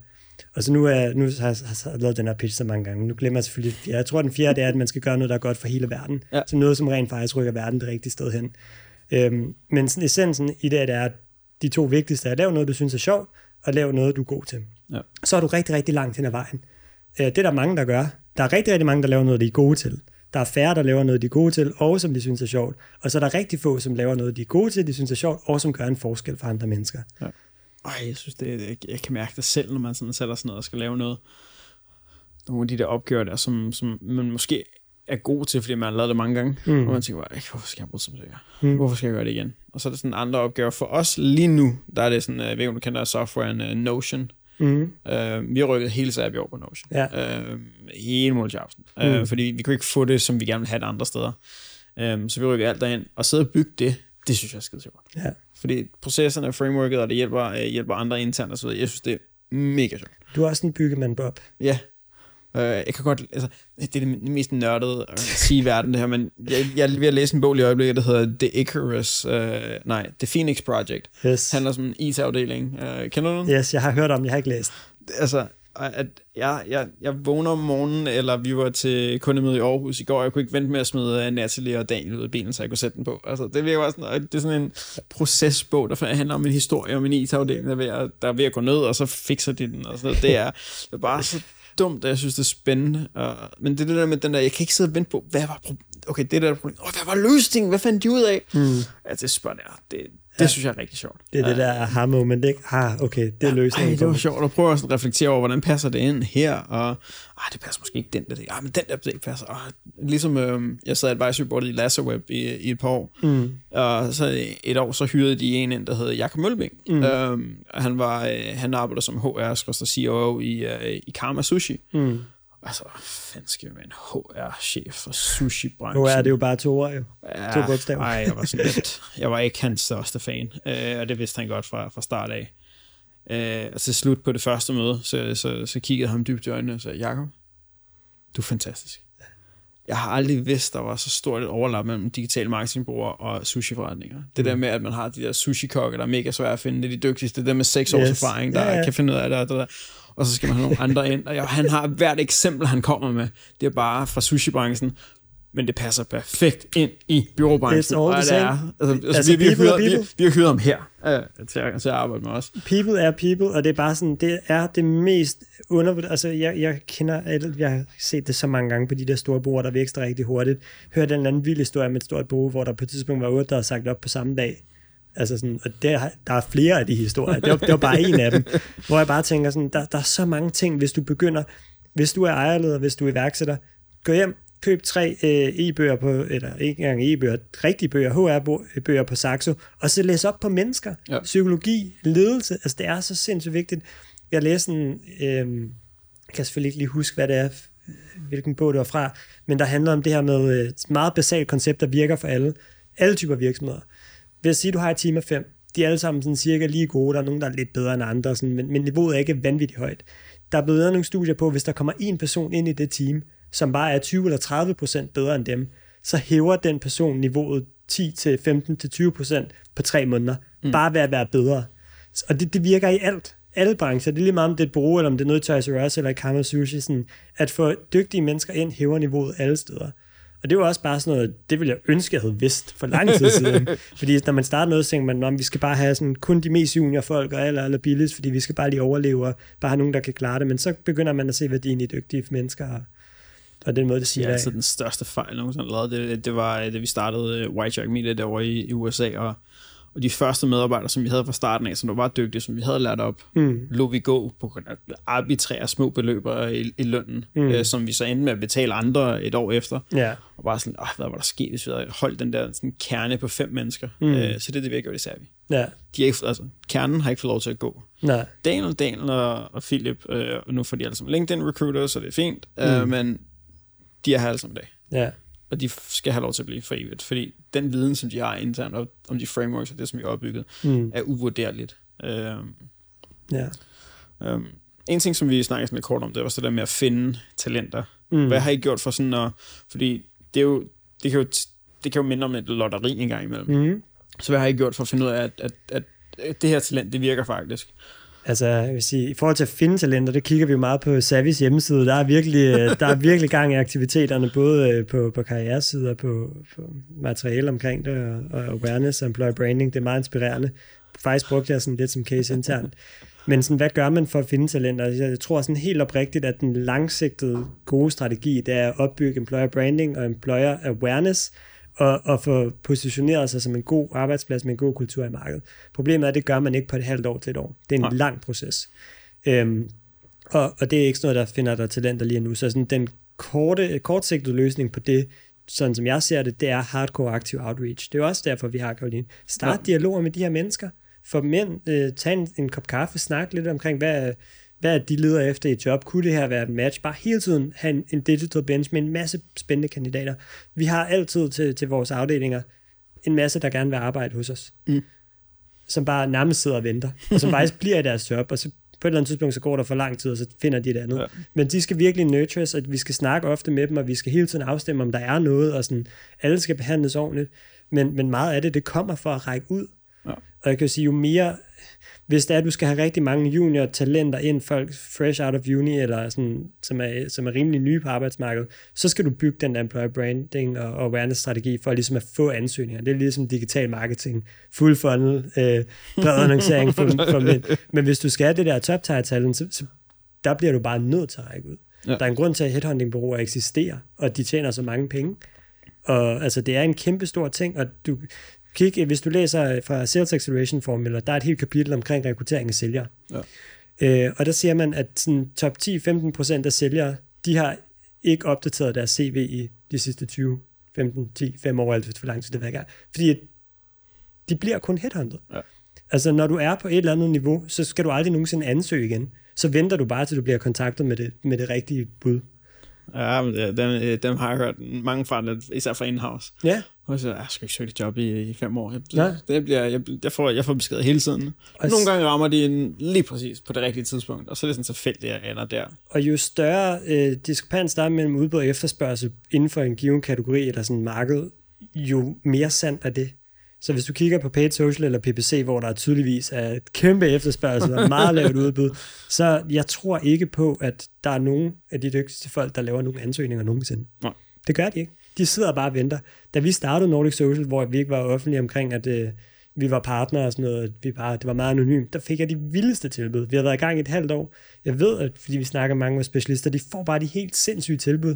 Og så nu, er, nu har jeg, har jeg lavet den her pitch så mange gange. Nu glemmer jeg selvfølgelig, jeg tror den fjerde det er, at man skal gøre noget, der er godt for hele verden. Ja. Så noget, som rent faktisk rykker verden det rigtige sted hen. Øhm, men sådan, essensen i det, det er, at de to vigtigste er, at lave noget, du synes er sjovt, og lave noget, du er god til. Ja. Så er du rigtig, rigtig langt hen ad vejen. Øh, det er der mange, der gør. Der er rigtig, rigtig mange, der laver noget, de er gode til. Der er færre, der laver noget, de er gode til, og som de synes er sjovt. Og så er der rigtig få, som laver noget, de er gode til, de synes er sjovt, og som gør en forskel for andre mennesker. Ej, jeg synes, det, det, jeg kan mærke det selv, når man sådan sætter sådan noget og skal lave noget. Nogle af de der opgaver der, som, som man måske er god til, fordi man har lavet det mange gange. Mm. Og man tænker bare, "Ej, hvorfor skal jeg bruge det her? Mm. Hvorfor skal jeg gøre det igen? Og så er der sådan andre opgaver. For os lige nu, der er det sådan, øh, jeg ved ikke, om du kender softwaren uh, Notion. Mm. Uh, vi har rykket hele Sabia over på Notion. Ja. Uh, hele måltjapsen. Uh, Mm. Fordi vi kunne ikke få det, som vi gerne vil have det andre steder. Um, så vi rykker alt derind. Og sidde og bygge det, det synes jeg er skide sjovt. Ja. Fordi processerne, frameworket, og det hjælper, uh, hjælper andre internt og så videre. Jeg synes, det er mega sjovt. Du er også en byggemand, Bob. Ja. Uh, jeg kan godt, altså, det er det mest nørdede at sige i verden, det her, men jeg, jeg er ved at læse en bog i øjeblikket, der hedder The Icarus, uh, nej, The Phoenix Project. Yes. Det handler om en IT-afdeling. Uh, kender du den? Yes, jeg har hørt om, jeg har ikke læst. altså, at jeg, jeg, jeg vågner om morgenen, eller vi var til kundemøde i Aarhus i går, og jeg kunne ikke vente med at smide øh, Natalie og Daniel ud af bilen, så jeg kunne sætte den på. Altså, det, virker bare sådan, det er sådan en procesbog, der handler om en historie om en IT-afdeling, der, er ved at- der er ved at gå ned, og så fikser de den. Og sådan noget. Det, er, det er bare så dumt, at jeg synes, det er spændende. Og, men det er det der med den der, jeg kan ikke sidde og vente på, hvad var pro- Okay, det er der problem. Oh, hvad var løsningen? Hvad fandt de ud af? Mm. Altså, det spørger der. Det, det Ja. synes jeg er rigtig sjovt. Det er det der aha-moment, ikke? Ah, okay, det er Ej, løsningen. det var sjovt at prøve at sådan reflektere over, hvordan passer det ind her, og ah, det passer måske ikke den der, ah, men den der det passer. Ah, ligesom øhm, jeg sad advisory board i Lassoweb i, i et par år, Mm. og så et år, så hyrede de en ind, der hed Jakob Mølbing. Mm. Øhm, han, var, øh, han arbejder som HR, COO i, øh, i Karma Sushi. Mm. Altså, hvad fanden skal vi med en HR-chef for sushi-branchen? Nu er det jo bare to år, jo. Ja, To bogstaver. Ej, jeg var sådan lidt, jeg var ikke hans største fan, øh, og det vidste han godt fra, fra start af. Øh, og til slut på det første møde, så, så, så kiggede ham dybt i øjnene og sagde, Jacob, du er fantastisk. Jeg har aldrig vidst, der var så stort et overlap mellem digitale marketingbrugere og sushi-forretninger. Det Mm. der med, at man har de der sushi-kokke, der er mega svære at finde, det er de dygtigste, det der med seks års Yes. erfaring, der ja. kan finde ud af det, og det der. og så skal man have nogle andre ind. Og jeg, han har hvert eksempel, han kommer med, det er bare fra sushi-branchen, men det passer perfekt ind i byråbranchen. It's all Og the det same. er, altså, altså, Altså, vi, vi, har hyret, vi, vi har hyret ham her øh, til, at, til at arbejde med os. People er people, og det er bare sådan, det er det mest under... Altså, jeg, jeg kender jeg har set det så mange gange på de der store bruger, der vækster rigtig hurtigt. Hørte en eller anden vild historie med et stort bruger, hvor der på et tidspunkt var otte, der havde sagt op på samme dag. Altså sådan, og der, der er flere af de historier. Det var, det var bare en af dem. Hvor jeg bare tænker sådan, der, der er så mange ting, hvis du begynder, hvis du er ejerleder, hvis du er iværksætter, gå hjem, køb tre øh, e-bøger på, eller ikke engang e-bøger, rigtige bøger, HR-bøger på Saxo, og så læs op på mennesker, Ja. psykologi, ledelse, altså det er så sindssygt vigtigt. Jeg læste en, øh, jeg kan selvfølgelig ikke lige huske, hvad det er, hvilken bog det var fra, men der handler om det her med øh, et meget basalt koncept, der virker for alle, alle typer virksomheder. Vil sige, at du har et team af fem, de er alle sammen sådan cirka lige gode, der er nogen, der er lidt bedre end andre, sådan, men, men niveauet er ikke vanvittigt højt. Der er blevet lavet nogle studier på, hvis der kommer en person ind i det team, som bare er 20 eller 30 procent bedre end dem, så hæver den person niveauet 10 til 15 til 20 procent på tre måneder, mm. bare ved at være bedre. Og det, det virker i alt. Alle brancher. Det er lige meget, om det er et bureau, eller om det er noget i Toys R Us, eller Karma Sushi. Sådan, at få dygtige mennesker ind, hæver niveauet alle steder. Og det var også bare sådan noget, det ville jeg ønske, jeg havde vidst for lang tid siden. fordi når man starter noget, så tænker man, at vi skal bare have sådan, kun de mest junior folk og aller, aller billigst, fordi vi skal bare lige overleve og bare have nogen, der kan klare det. Men så begynder man at se værdien i dygtige mennesker. Og, den måde, det siger er af. altså den største fejl, nogensinde lavet. Det, det var, da vi startede uh, White Jack Media derovre i, i USA, og, og de første medarbejdere, som vi havde fra starten af, som der var dygtige, som vi havde lært op, Mm. lå vi gå på grund af arbitrære små beløber i, i lønnen, Mm. øh, som vi så endte med at betale andre et år efter. Ja. Og bare sådan, "Åh, hvad var der sket, hvis vi havde holdt den der sådan, kerne på fem mennesker? Mm. Øh, så det er det, vi har gjort i Servi. Ja. De har ikke, altså, kernen har ikke fået lov til at gå. Nej. Daniel, Daniel og, og Philip, øh, og nu får de alle sammen LinkedIn recruiter, så det er fint, mm. øh, men de er her alle sammen dag Ja. og de skal have lov til at blive for evigt, fordi den viden, som de har internt om, om de frameworks og det, som vi har opbygget, Mm. er uvurderligt. Øhm, Ja. øhm, en ting, som vi snakkede sådan lidt kort om, det var så det der med at finde talenter. Mm. Hvad har I gjort for sådan at... Fordi det, er jo, det, kan jo, det kan jo minde om et lotteri en gang imellem. Mm. Mm. Så hvad har I gjort for at finde ud af, at, at, at, at det her talent, det virker faktisk? Altså, jeg vil sige, i forhold til at finde talenter, det kigger vi jo meget på Savis hjemmeside. Der er virkelig, øh, der er virkelig gang i aktiviteterne, både øh, på, på karrieresider og på, på materiale omkring det, og, og awareness og employer branding. Det er meget inspirerende. Faktisk brugte jeg sådan lidt som case internt. Men sådan, hvad gør man for at finde talenter? Altså, jeg tror sådan helt oprigtigt, at den langsigtede gode strategi, det er at opbygge employer branding og employer awareness, og, og få positioneret sig som en god arbejdsplads med en god kultur i markedet. Problemet er, at det gør man ikke på et halvt år til et år. Det er en Nej. lang proces. Øhm, og, og det er ikke sådan noget, der finder der talenter lige nu. Så sådan, den korte, kortsigtede løsning på det, sådan som jeg ser det, det er hardcore active outreach. Det er også derfor, vi har Karoline. Start ja. dialoger med de her mennesker. For mænd, øh, tag en, en kop kaffe, snak lidt omkring, hvad, hvad de leder efter i et job. Kunne det her være et match? Bare hele tiden have en, en digital bench med en masse spændende kandidater. Vi har altid til, til vores afdelinger en masse, der gerne vil arbejde hos os. Mm. Som bare nærmest sidder og venter. Og som faktisk bliver i deres job. Og så på et eller andet tidspunkt, så går der for lang tid, og så finder de et andet. Ja. Men de skal virkelig nurtures, og vi skal snakke ofte med dem, og vi skal hele tiden afstemme, om der er noget, og sådan, alle skal behandles ordentligt. Men, men meget af det, det kommer for at række ud. Ja. Og jeg kan sige, jo mere hvis det er, at du skal have rigtig mange junior talenter ind, folk fresh out of uni, eller sådan, som, er, som er rimelig nye på arbejdsmarkedet, så skal du bygge den employer branding og awareness-strategi for ligesom at få ansøgninger. Det er ligesom digital marketing, full funnel, øh, bred annoncering for, for mænd. Men hvis du skal have det der top talent, så, så der bliver du bare nødt til at række ud. Ja. Der er en grund til, at headhunting-bureauer eksisterer, og de tjener så mange penge. Og altså, det er en kæmpe stor ting, og du, Kig, hvis du læser fra Sales Acceleration Formula, der er et helt kapitel omkring rekruttering af sælgere. Ja. Øh, og der siger man, at sådan, top 10-15% af sælgere, de har ikke opdateret deres CV i de sidste 20, 15, 10, 5 år, eller for lang tid det gang. Fordi de bliver kun headhunted. Ja. Altså, når du er på et eller andet niveau, så skal du aldrig nogensinde ansøge igen. Så venter du bare, til du bliver kontaktet med det, med det rigtige bud. Ja, dem, øh, dem har jeg hørt mange fra, især fra in-house. Ja. Og så, jeg skal ikke søge et job i, i fem år. Jeg, ja. det bliver, jeg, jeg, får, jeg får besked hele tiden. Og Nogle gange rammer de en lige præcis på det rigtige tidspunkt, og så er det sådan tilfældigt, at jeg ender der. Og jo større øh, diskrepans der er mellem udbud og efterspørgsel inden for en given kategori eller sådan marked, jo mere sandt er det. Så hvis du kigger på paid social eller PPC, hvor der tydeligvis er et kæmpe efterspørgsel og meget lavt udbud, så jeg tror ikke på, at der er nogen af de dygtigste folk, der laver nogle ansøgninger nogensinde. Nej. Det gør de ikke. De sidder bare og venter. Da vi startede Nordic Social, hvor vi ikke var offentlige omkring, at øh, vi var partnere og sådan noget, vi bare, det var meget anonymt, der fik jeg de vildeste tilbud. Vi har været i gang i et halvt år. Jeg ved, at fordi vi snakker mange med specialister, de får bare de helt sindssyge tilbud.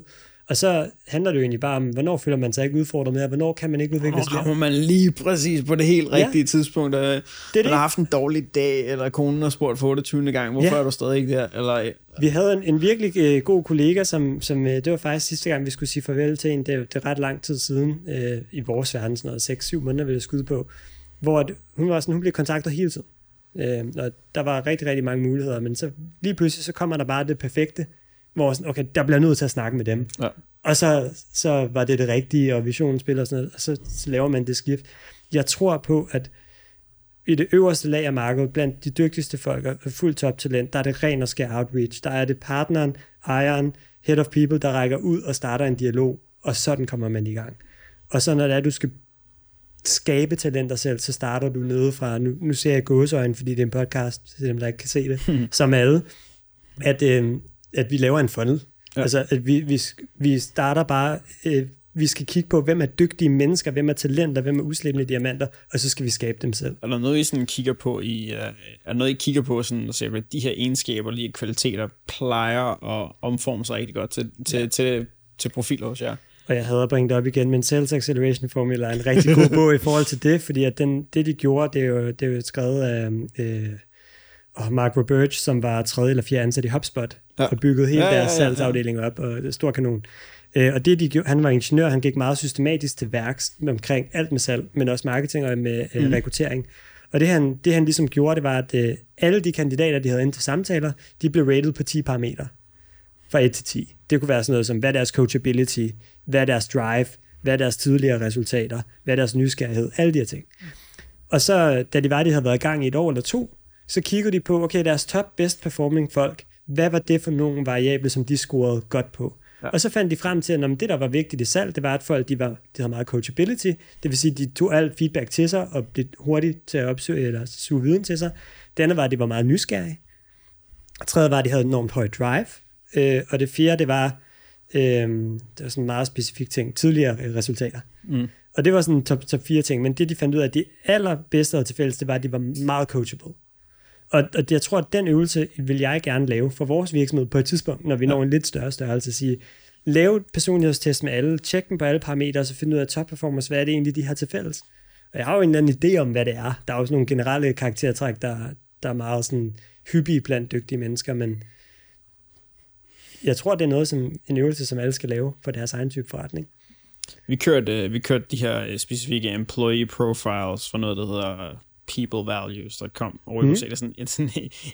Og så handler det jo egentlig bare om, hvornår føler man sig ikke udfordret med, og hvornår kan man ikke udvikle sig mere. man lige præcis på det helt rigtige ja. tidspunkt. Det man det. har haft en dårlig dag, eller konen har spurgt for 28. gang, hvorfor ja. er du stadig ikke der? Eller, vi havde en, en virkelig uh, god kollega, som, som uh, det var faktisk sidste gang, vi skulle sige farvel til en, det, det er ret lang tid siden, uh, i vores verden, sådan noget 6-7 måneder vil jeg skyde på, hvor at, hun var sådan, hun blev kontaktet hele tiden. Uh, og der var rigtig, rigtig mange muligheder, men så lige pludselig, så kommer der bare det perfekte hvor sådan, okay, der bliver nødt til at snakke med dem. Ja. Og så, så var det det rigtige, og visionen spiller og sådan noget, og så, så laver man det skift. Jeg tror på, at i det øverste lag af markedet, blandt de dygtigste folk og fuldt top talent, der er det ren og skær outreach. Der er det partneren, ejeren, head of people, der rækker ud og starter en dialog, og sådan kommer man i gang. Og så når det er, du skal skabe talenter selv, så starter du nede fra, nu, nu ser jeg gåsøjne, fordi det er en podcast, til dem, der ikke kan se det, som alle, at, øh, at vi laver en funnel. Ja. Altså, at vi, vi, vi starter bare, øh, vi skal kigge på, hvem er dygtige mennesker, hvem er talenter, hvem er uslebende diamanter, og så skal vi skabe dem selv. Er der noget, I sådan kigger på, i, uh, er noget, I kigger på, sådan, at se, at de her egenskaber, lige kvaliteter, plejer at omforme sig rigtig godt til, til, ja. til, til profiler hos jer? Og jeg havde at bringe det op igen, men Sales Acceleration Formula er en rigtig god bog i forhold til det, fordi at den, det, de gjorde, det er jo, det er jo skrevet af øh, Mark Roberge, som var tredje eller fjerde ansat i HubSpot, ja. og byggede hele ja, deres ja, ja, ja. salgsafdeling op, og det er stor kanon. Øh, og det, de gjorde, han var ingeniør, han gik meget systematisk til værks omkring alt med salg, men også marketing og med mm. rekruttering. Og det han, det han ligesom gjorde, det var, at øh, alle de kandidater, de havde ind til samtaler, de blev rated på 10 parametre. Fra 1 til 10. Det kunne være sådan noget som, hvad er deres coachability, hvad er deres drive, hvad er deres tidligere resultater, hvad er deres nysgerrighed, alle de her ting. Og så, da de var, de havde været i gang i et år eller to, så kiggede de på, okay, deres top best performing folk, hvad var det for nogle variable, som de scorede godt på? Ja. Og så fandt de frem til, at det, der var vigtigt i salg, det var, at folk de var, de havde meget coachability. Det vil sige, at de tog alt feedback til sig og blev hurtigt til at opsøge eller suge viden til sig. Det andet var, at de var meget nysgerrige. Og tredje var, at de havde enormt højt drive. Øh, og det fjerde, det var, øh, det var sådan en meget specifik ting, tidligere resultater. Mm. Og det var sådan top, top fire ting, men det de fandt ud af, at de allerbedste til fælles, det var, at de var meget coachable. Og, og jeg tror, at den øvelse vil jeg gerne lave for vores virksomhed på et tidspunkt, når vi når en lidt større størrelse, at sige, lave et personlighedstest med alle, tjek dem på alle parametre, og så finde ud af top performance, hvad er det egentlig, de har til fælles. Og jeg har jo en eller anden idé om, hvad det er. Der er jo sådan nogle generelle karaktertræk, der, der er meget sådan hyppige blandt dygtige mennesker, men jeg tror, det er noget, som en øvelse, som alle skal lave for deres egen type forretning. Vi kørte, vi kørte de her øh, specifikke employee profiles for noget, der hedder peoplevalues.com over i mm. USA. Det er sådan, en, sådan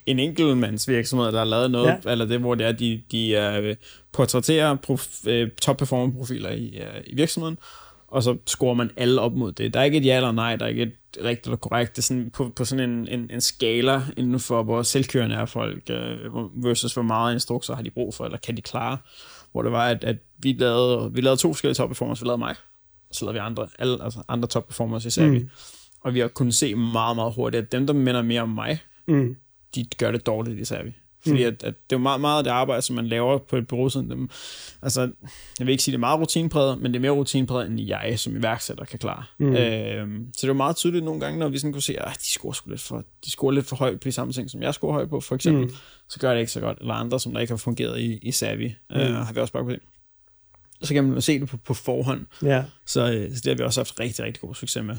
en enkeltmands virksomhed, der har lavet noget, ja. eller det, hvor det er, de, de uh, portrætterer prof, uh, top performance profiler i, uh, i virksomheden, og så scorer man alle op mod det. Der er ikke et ja eller nej, der er ikke et rigtigt eller korrekt. Det er sådan på, på sådan en, en, en skala inden for, hvor selvkørende er folk, uh, versus hvor meget instrukser har de brug for, eller kan de klare. Hvor det var, at, at vi, lavede, vi lavede to forskellige top performers. Vi lavede mig, og så lavede vi andre, alle, altså andre top performers i Savi. Mm. Og vi har kunnet se meget, meget hurtigt, at dem, der minder mere om mig, mm. de gør det dårligt i Savi. Fordi mm. at, at det er meget, meget af det arbejde, som man laver på et bureau, sådan dem, altså, jeg vil ikke sige, det er meget rutinepræget, men det er mere rutinepræget, end jeg som iværksætter kan klare. Mm. Øhm, så det var meget tydeligt nogle gange, når vi sådan kunne se, at de scorer lidt for, de scorer lidt for højt på de samme ting, som jeg scorer højt på, for eksempel, mm. så gør det ikke så godt. Eller andre, som der ikke har fungeret i, i Savvy, mm. øh, har vi også bare på det. Så kan man se det på, på forhånd. Ja. Så, øh, så det har vi også haft rigtig, rigtig god succes med.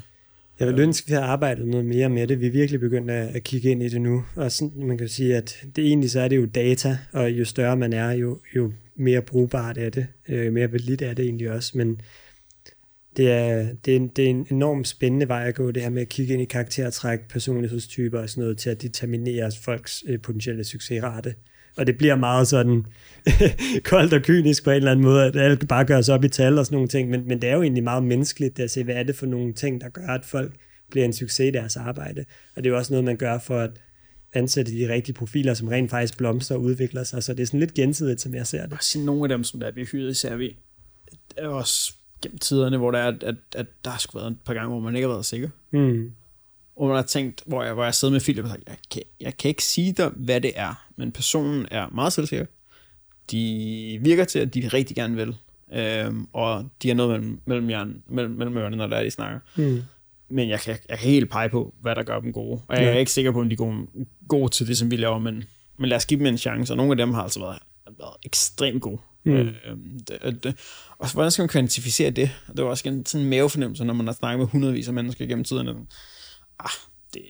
Jeg vil ønske, at vi havde arbejdet noget mere med det. Vi er virkelig begyndt at, at kigge ind i det nu. Og sådan, man kan sige, at det egentlig så er det jo data, og jo større man er, jo, jo mere brugbart er det. Øh, mere validt er det egentlig også. Men det er, det, er, det er en enormt spændende vej at gå, det her med at kigge ind i karaktertræk, personlighedstyper og sådan noget, til at determinere folks øh, potentielle succesrate. Og det bliver meget sådan koldt og kynisk på en eller anden måde, at alt bare gøres op i tal og sådan nogle ting, men, men det er jo egentlig meget menneskeligt at se, hvad er det for nogle ting, der gør, at folk bliver en succes i deres arbejde. Og det er jo også noget, man gør for at ansætte de rigtige profiler, som rent faktisk blomster og udvikler sig. Så det er sådan lidt gensidigt, som jeg ser det. Og nogle af dem, som der er hyret især vi, er også gennem tiderne, hvor der er, at, at der har været et par gange, hvor man ikke har været sikker. Mm. Og man har tænkt, hvor jeg, hvor jeg sidder med Philip og sagt, jeg kan, jeg kan ikke sige dig, hvad det er, men personen er meget selvsikker de virker til, at de rigtig gerne vil. Øhm, og de har noget mellem, mellem, jern, mellem, mellem ørerne, når der er, de snakker. Mm. Men jeg kan, jeg kan helt pege på, hvad der gør dem gode. Og jeg er ikke sikker på, om de er gode, gode til det, som vi laver, men, men lad os give dem en chance. Og nogle af dem har altså været, været ekstremt gode. Mm. Øhm, det, det, og hvordan skal man kvantificere det? Det var også en sådan en mavefornemmelse, når man har snakket med hundredvis af mennesker gennem tiden. Ah, det,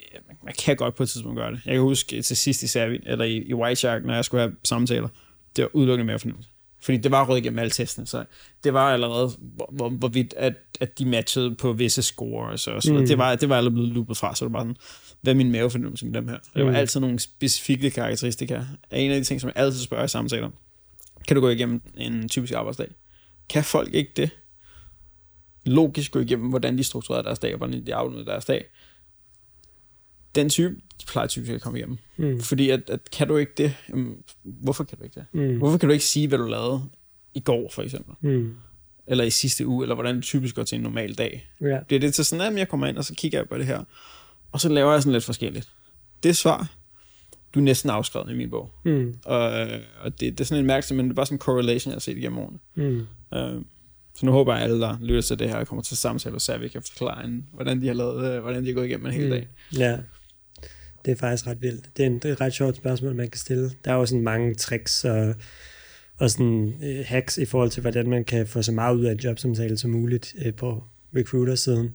man kan godt på et tidspunkt gøre det. Jeg kan huske til sidst i Servi, eller i, i White Shark, når jeg skulle have samtaler, det var udelukkende mere fornemmelse. Fordi det var rødt igennem alle testene, så det var allerede, hvor, hvor, hvorvidt at, at de matchede på visse scores og så mm. det, var, det var allerede blevet loopet fra, så det var bare sådan, hvad er min mavefornemmelse med dem her? Det var mm. altid nogle specifikke karakteristika. En af de ting, som jeg altid spørger i samtaler, kan du gå igennem en typisk arbejdsdag? Kan folk ikke det? Logisk gå igennem, hvordan de strukturerer deres dag, og hvordan de afleverer deres dag. Den type, de plejer typisk at komme igennem. Mm. Fordi at, at kan du ikke det, jamen, hvorfor kan du ikke det? Mm. Hvorfor kan du ikke sige, hvad du lavede i går, for eksempel? Mm. Eller i sidste uge, eller hvordan det typisk går til en normal dag. Ja. Det er det til sådan, at jeg kommer ind, og så kigger jeg på det her, og så laver jeg sådan lidt forskelligt. Det svar, du er næsten afskrevet i min bog. Mm. Og, og det, det er sådan en mærke, men det er bare sådan en correlation, jeg har set igennem årene. Mm. Uh, så nu håber jeg, at alle, der lytter til det her, kommer til samtale, så vi kan forklare, hvordan de har lavet, hvordan de har gået igennem en hel mm. dag. Det er faktisk ret vildt. Det er, en, det er et ret sjovt spørgsmål, man kan stille. Der er jo sådan mange tricks og, og sådan øh, hacks i forhold til, hvordan man kan få så meget ud af en jobsamtale som muligt øh, på recruiter-siden.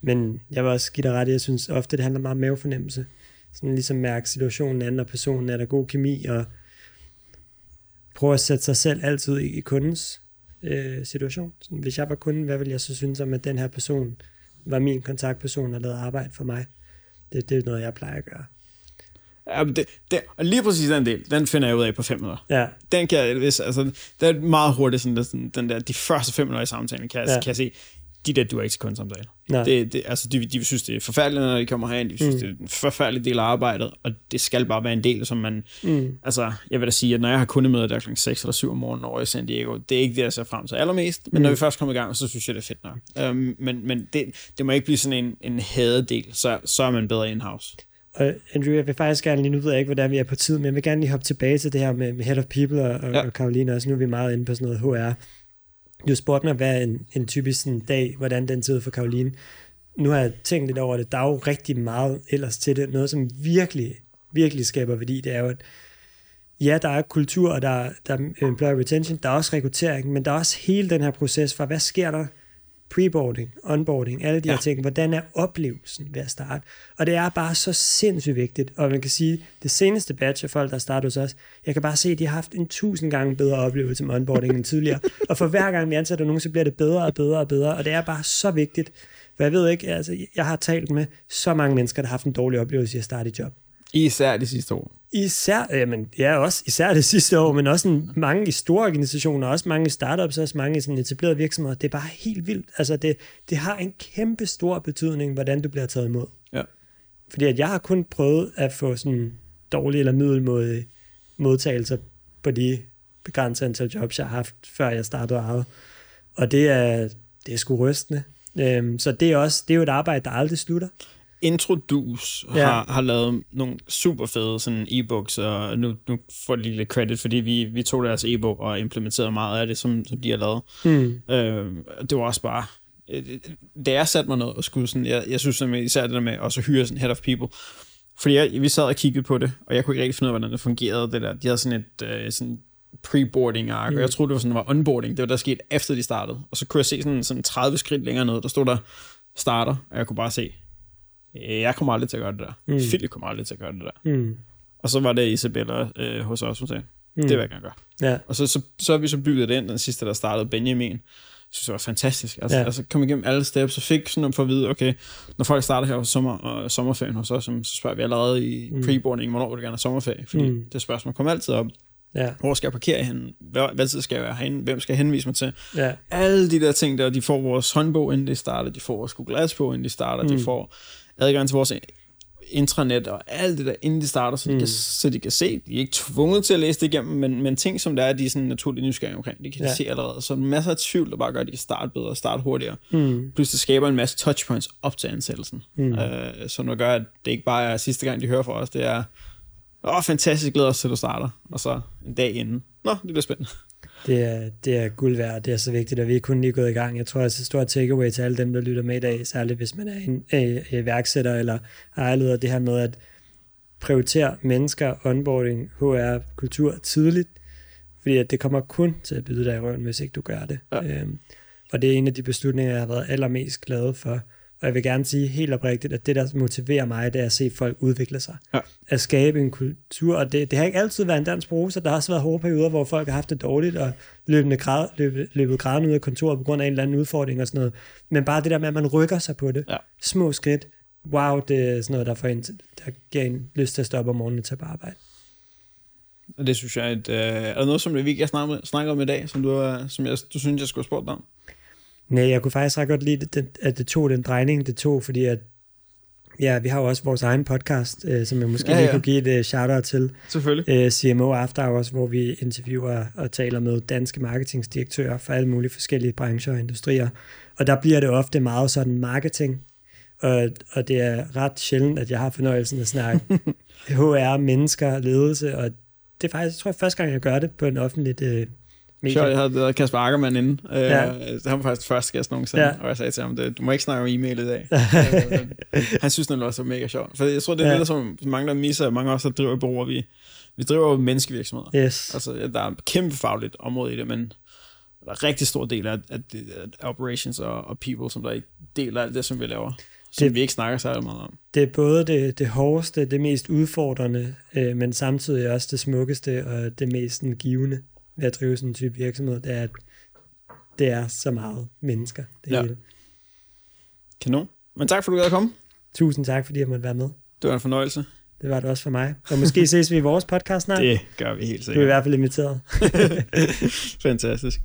Men jeg vil også give dig ret, jeg synes ofte, det handler meget om mavefornemmelse. Sådan ligesom mærke situationen an, og personen er der god kemi, og prøve at sætte sig selv altid i, i kundens øh, situation. Sådan, hvis jeg var kunden, hvad ville jeg så synes om, at den her person var min kontaktperson og lavede arbejde for mig? Det, det er noget, jeg plejer at gøre. Ja, det, det, og lige præcis den del, den finder jeg ud af på fem minutter. Ja. Den kan jeg, hvis, altså, det er meget hurtigt, sådan, sådan, den der, de første fem minutter i samtalen, kan, jeg, ja. kan jeg se, de der du er ikke til kundesamtale. Det, det, altså, de, de synes, det er forfærdeligt, når de kommer herind. De synes, mm. det er en forfærdelig del af arbejdet, og det skal bare være en del, som man... Mm. Altså, jeg vil da sige, at når jeg har kundemøder der kl. 6 eller 7 om morgenen over i San Diego, det er ikke det, jeg ser frem til allermest, men mm. når vi først kommer i gang, så synes jeg, det er fedt nok. Um, men men det, det må ikke blive sådan en, en hadedel, så, så er man bedre in-house. Og Andrew, jeg vil faktisk gerne lige, nu ved jeg ikke, hvordan vi er på tid, men jeg vil gerne lige hoppe tilbage til det her med, med Head of People og, ja. og Karoline også. Nu er vi meget inde på sådan noget HR. Du spurgte mig, hvad en, en typisk sådan dag, hvordan den tid for Karoline. Nu har jeg tænkt lidt over det. Der er jo rigtig meget ellers til det. Noget, som virkelig, virkelig skaber værdi, det er jo, at ja, der er kultur, og der, der er employer retention, der er også rekruttering, men der er også hele den her proces fra, hvad sker der preboarding, onboarding, alle de ja. her ting. Hvordan er oplevelsen ved at starte? Og det er bare så sindssygt vigtigt. Og man kan sige, det seneste batch af folk, der starter hos os, jeg kan bare se, at de har haft en tusind gange bedre oplevelse med onboarding end tidligere. Og for hver gang vi ansætter nogen, så bliver det bedre og bedre og bedre. Og det er bare så vigtigt. For jeg ved ikke, altså, jeg har talt med så mange mennesker, der har haft en dårlig oplevelse i at starte i job. Især de sidste år. Især, jamen, ja, også især det sidste år, men også en, mange i store organisationer, også mange startups, også mange i sådan etablerede virksomheder. Det er bare helt vildt. Altså, det, det har en kæmpe stor betydning, hvordan du bliver taget imod. Ja. Fordi at jeg har kun prøvet at få sådan dårlige eller middelmåde modtagelser på de begrænsede antal jobs, jeg har haft, før jeg startede eget. Og det er, det er sgu rystende. Øhm, så det er, også, det er jo et arbejde, der aldrig slutter. Introdus ja. har, har lavet nogle super fede sådan e-books, og nu, nu får de lidt credit, fordi vi, vi tog deres e-book og implementerede meget af det, som, som de har lavet. Mm. Øh, det var også bare, det er sat mig noget og skulle sådan, jeg, jeg synes simpelthen især det der med også at hyre sådan head of people, fordi jeg, vi sad og kiggede på det, og jeg kunne ikke rigtig finde ud af, hvordan det fungerede, det der. De havde sådan et øh, sådan pre-boarding ark, mm. og jeg troede, det var sådan, var onboarding. Det var der skete efter de startede. Og så kunne jeg se sådan, sådan 30 skridt længere ned, der stod der starter, og jeg kunne bare se, Øh, jeg kommer aldrig til at gøre det der. Mm. Philip kommer aldrig til at gøre det der. Mm. Og så var det Isabella øh, hos os, hun sagde, mm. det vil jeg gerne gøre. Ja. Og så, så, så har vi så bygget det ind, den sidste, der startede, Benjamin. Jeg synes, det var fantastisk. Altså, ja. altså kom igennem alle steps, så fik sådan for at vide, okay, når folk starter her på sommer, og sommerferien hos os, så spørger vi allerede i mm. preboarding, hvornår vil du gerne have sommerferie? Fordi mm. det spørgsmål kommer altid op. Ja. Hvor skal jeg parkere hen? Hvad, hvad tid skal jeg være herinde? Hvem skal jeg henvise mig til? Ja. Alle de der ting der, de får vores håndbog, inden de starter. De får vores Google Ads på, inden de starter. Mm. De får adgang til vores intranet og alt det der, inden de starter, så de, mm. kan, så de kan se. De er ikke tvunget til at læse det igennem, men, men ting som der er, de er sådan naturligt nysgerrige omkring. De kan ja. se allerede. Så masser af tvivl, der bare gør, at de kan starte bedre og starte hurtigere. Mm. Plus det skaber en masse touchpoints op til ansættelsen. Mm. Øh, så nu gør, at det ikke bare er sidste gang, de hører fra os, det er, åh, fantastisk, glæder os til, at du starter. Og så en dag inden. Nå, det bliver spændende. Det er, det er guld værd, det er så vigtigt, at vi er kun lige gået i gang. Jeg tror, det er et stort takeaway til alle dem, der lytter med i dag, særligt hvis man er en øh, iværksætter eller ejerleder, det her med at prioritere mennesker, onboarding, HR, kultur tidligt, fordi at det kommer kun til at byde dig i røven, hvis ikke du gør det. Ja. Øhm, og det er en af de beslutninger, jeg har været allermest glad for, og jeg vil gerne sige helt oprigtigt, at det, der motiverer mig, det er at se folk udvikle sig. Ja. At skabe en kultur, og det, det har ikke altid været en dansk prosa. Der har også været hårde perioder, hvor folk har haft det dårligt, og løbende grad, løbet, løbet graden ud af kontoret på grund af en eller anden udfordring og sådan noget. Men bare det der med, at man rykker sig på det. Ja. Små skridt. Wow, det er sådan noget, der, får en, der giver en lyst til at stoppe om morgenen og tage på arbejde. Og det synes jeg, at, øh, er der noget, som vi ikke snakker, snakker om i dag, som du, som jeg, du synes, jeg skulle have spurgt om? Nej, jeg kunne faktisk ret godt lide, at det tog den drejning, det tog, fordi at Ja, vi har jo også vores egen podcast, øh, som jeg måske ja, ja. lige kunne give et uh, shout-out til. Selvfølgelig. Øh, CMO After Hours, hvor vi interviewer og taler med danske marketingdirektører for alle mulige forskellige brancher og industrier. Og der bliver det ofte meget sådan marketing, og, og det er ret sjældent, at jeg har fornøjelsen at snakke HR, mennesker, ledelse, og det er faktisk, jeg tror jeg, første gang, jeg gør det på en offentlig øh, Medier. Sure, jeg havde Kasper Ackermann inde. Øh, ja. han var faktisk første gæst nogensinde, ja. og jeg sagde til ham, du må ikke snakke om e-mail i dag. Øh, han synes det også var mega sjovt. For jeg tror, det er ja. det, som mange der misser, og mange også der driver bureauer, vi, vi driver jo menneskevirksomheder. Yes. Altså, der er et kæmpe fagligt område i det, men der er en rigtig stor del af, af, af operations og, og people, som der ikke deler alt det, som vi laver som det, vi ikke snakker særlig meget om. Det er både det, det hårdeste, det mest udfordrende, øh, men samtidig også det smukkeste og det mest givende ved at drive sådan en type virksomhed, det er, at det er så meget mennesker. Det ja. hele. Kanon. Men tak for, at du gad at komme. Tusind tak, fordi jeg måtte være med. Det var en fornøjelse. Det var det også for mig. Og måske ses vi i vores podcast snart. Det gør vi helt sikkert. Du er i hvert fald inviteret. Fantastisk.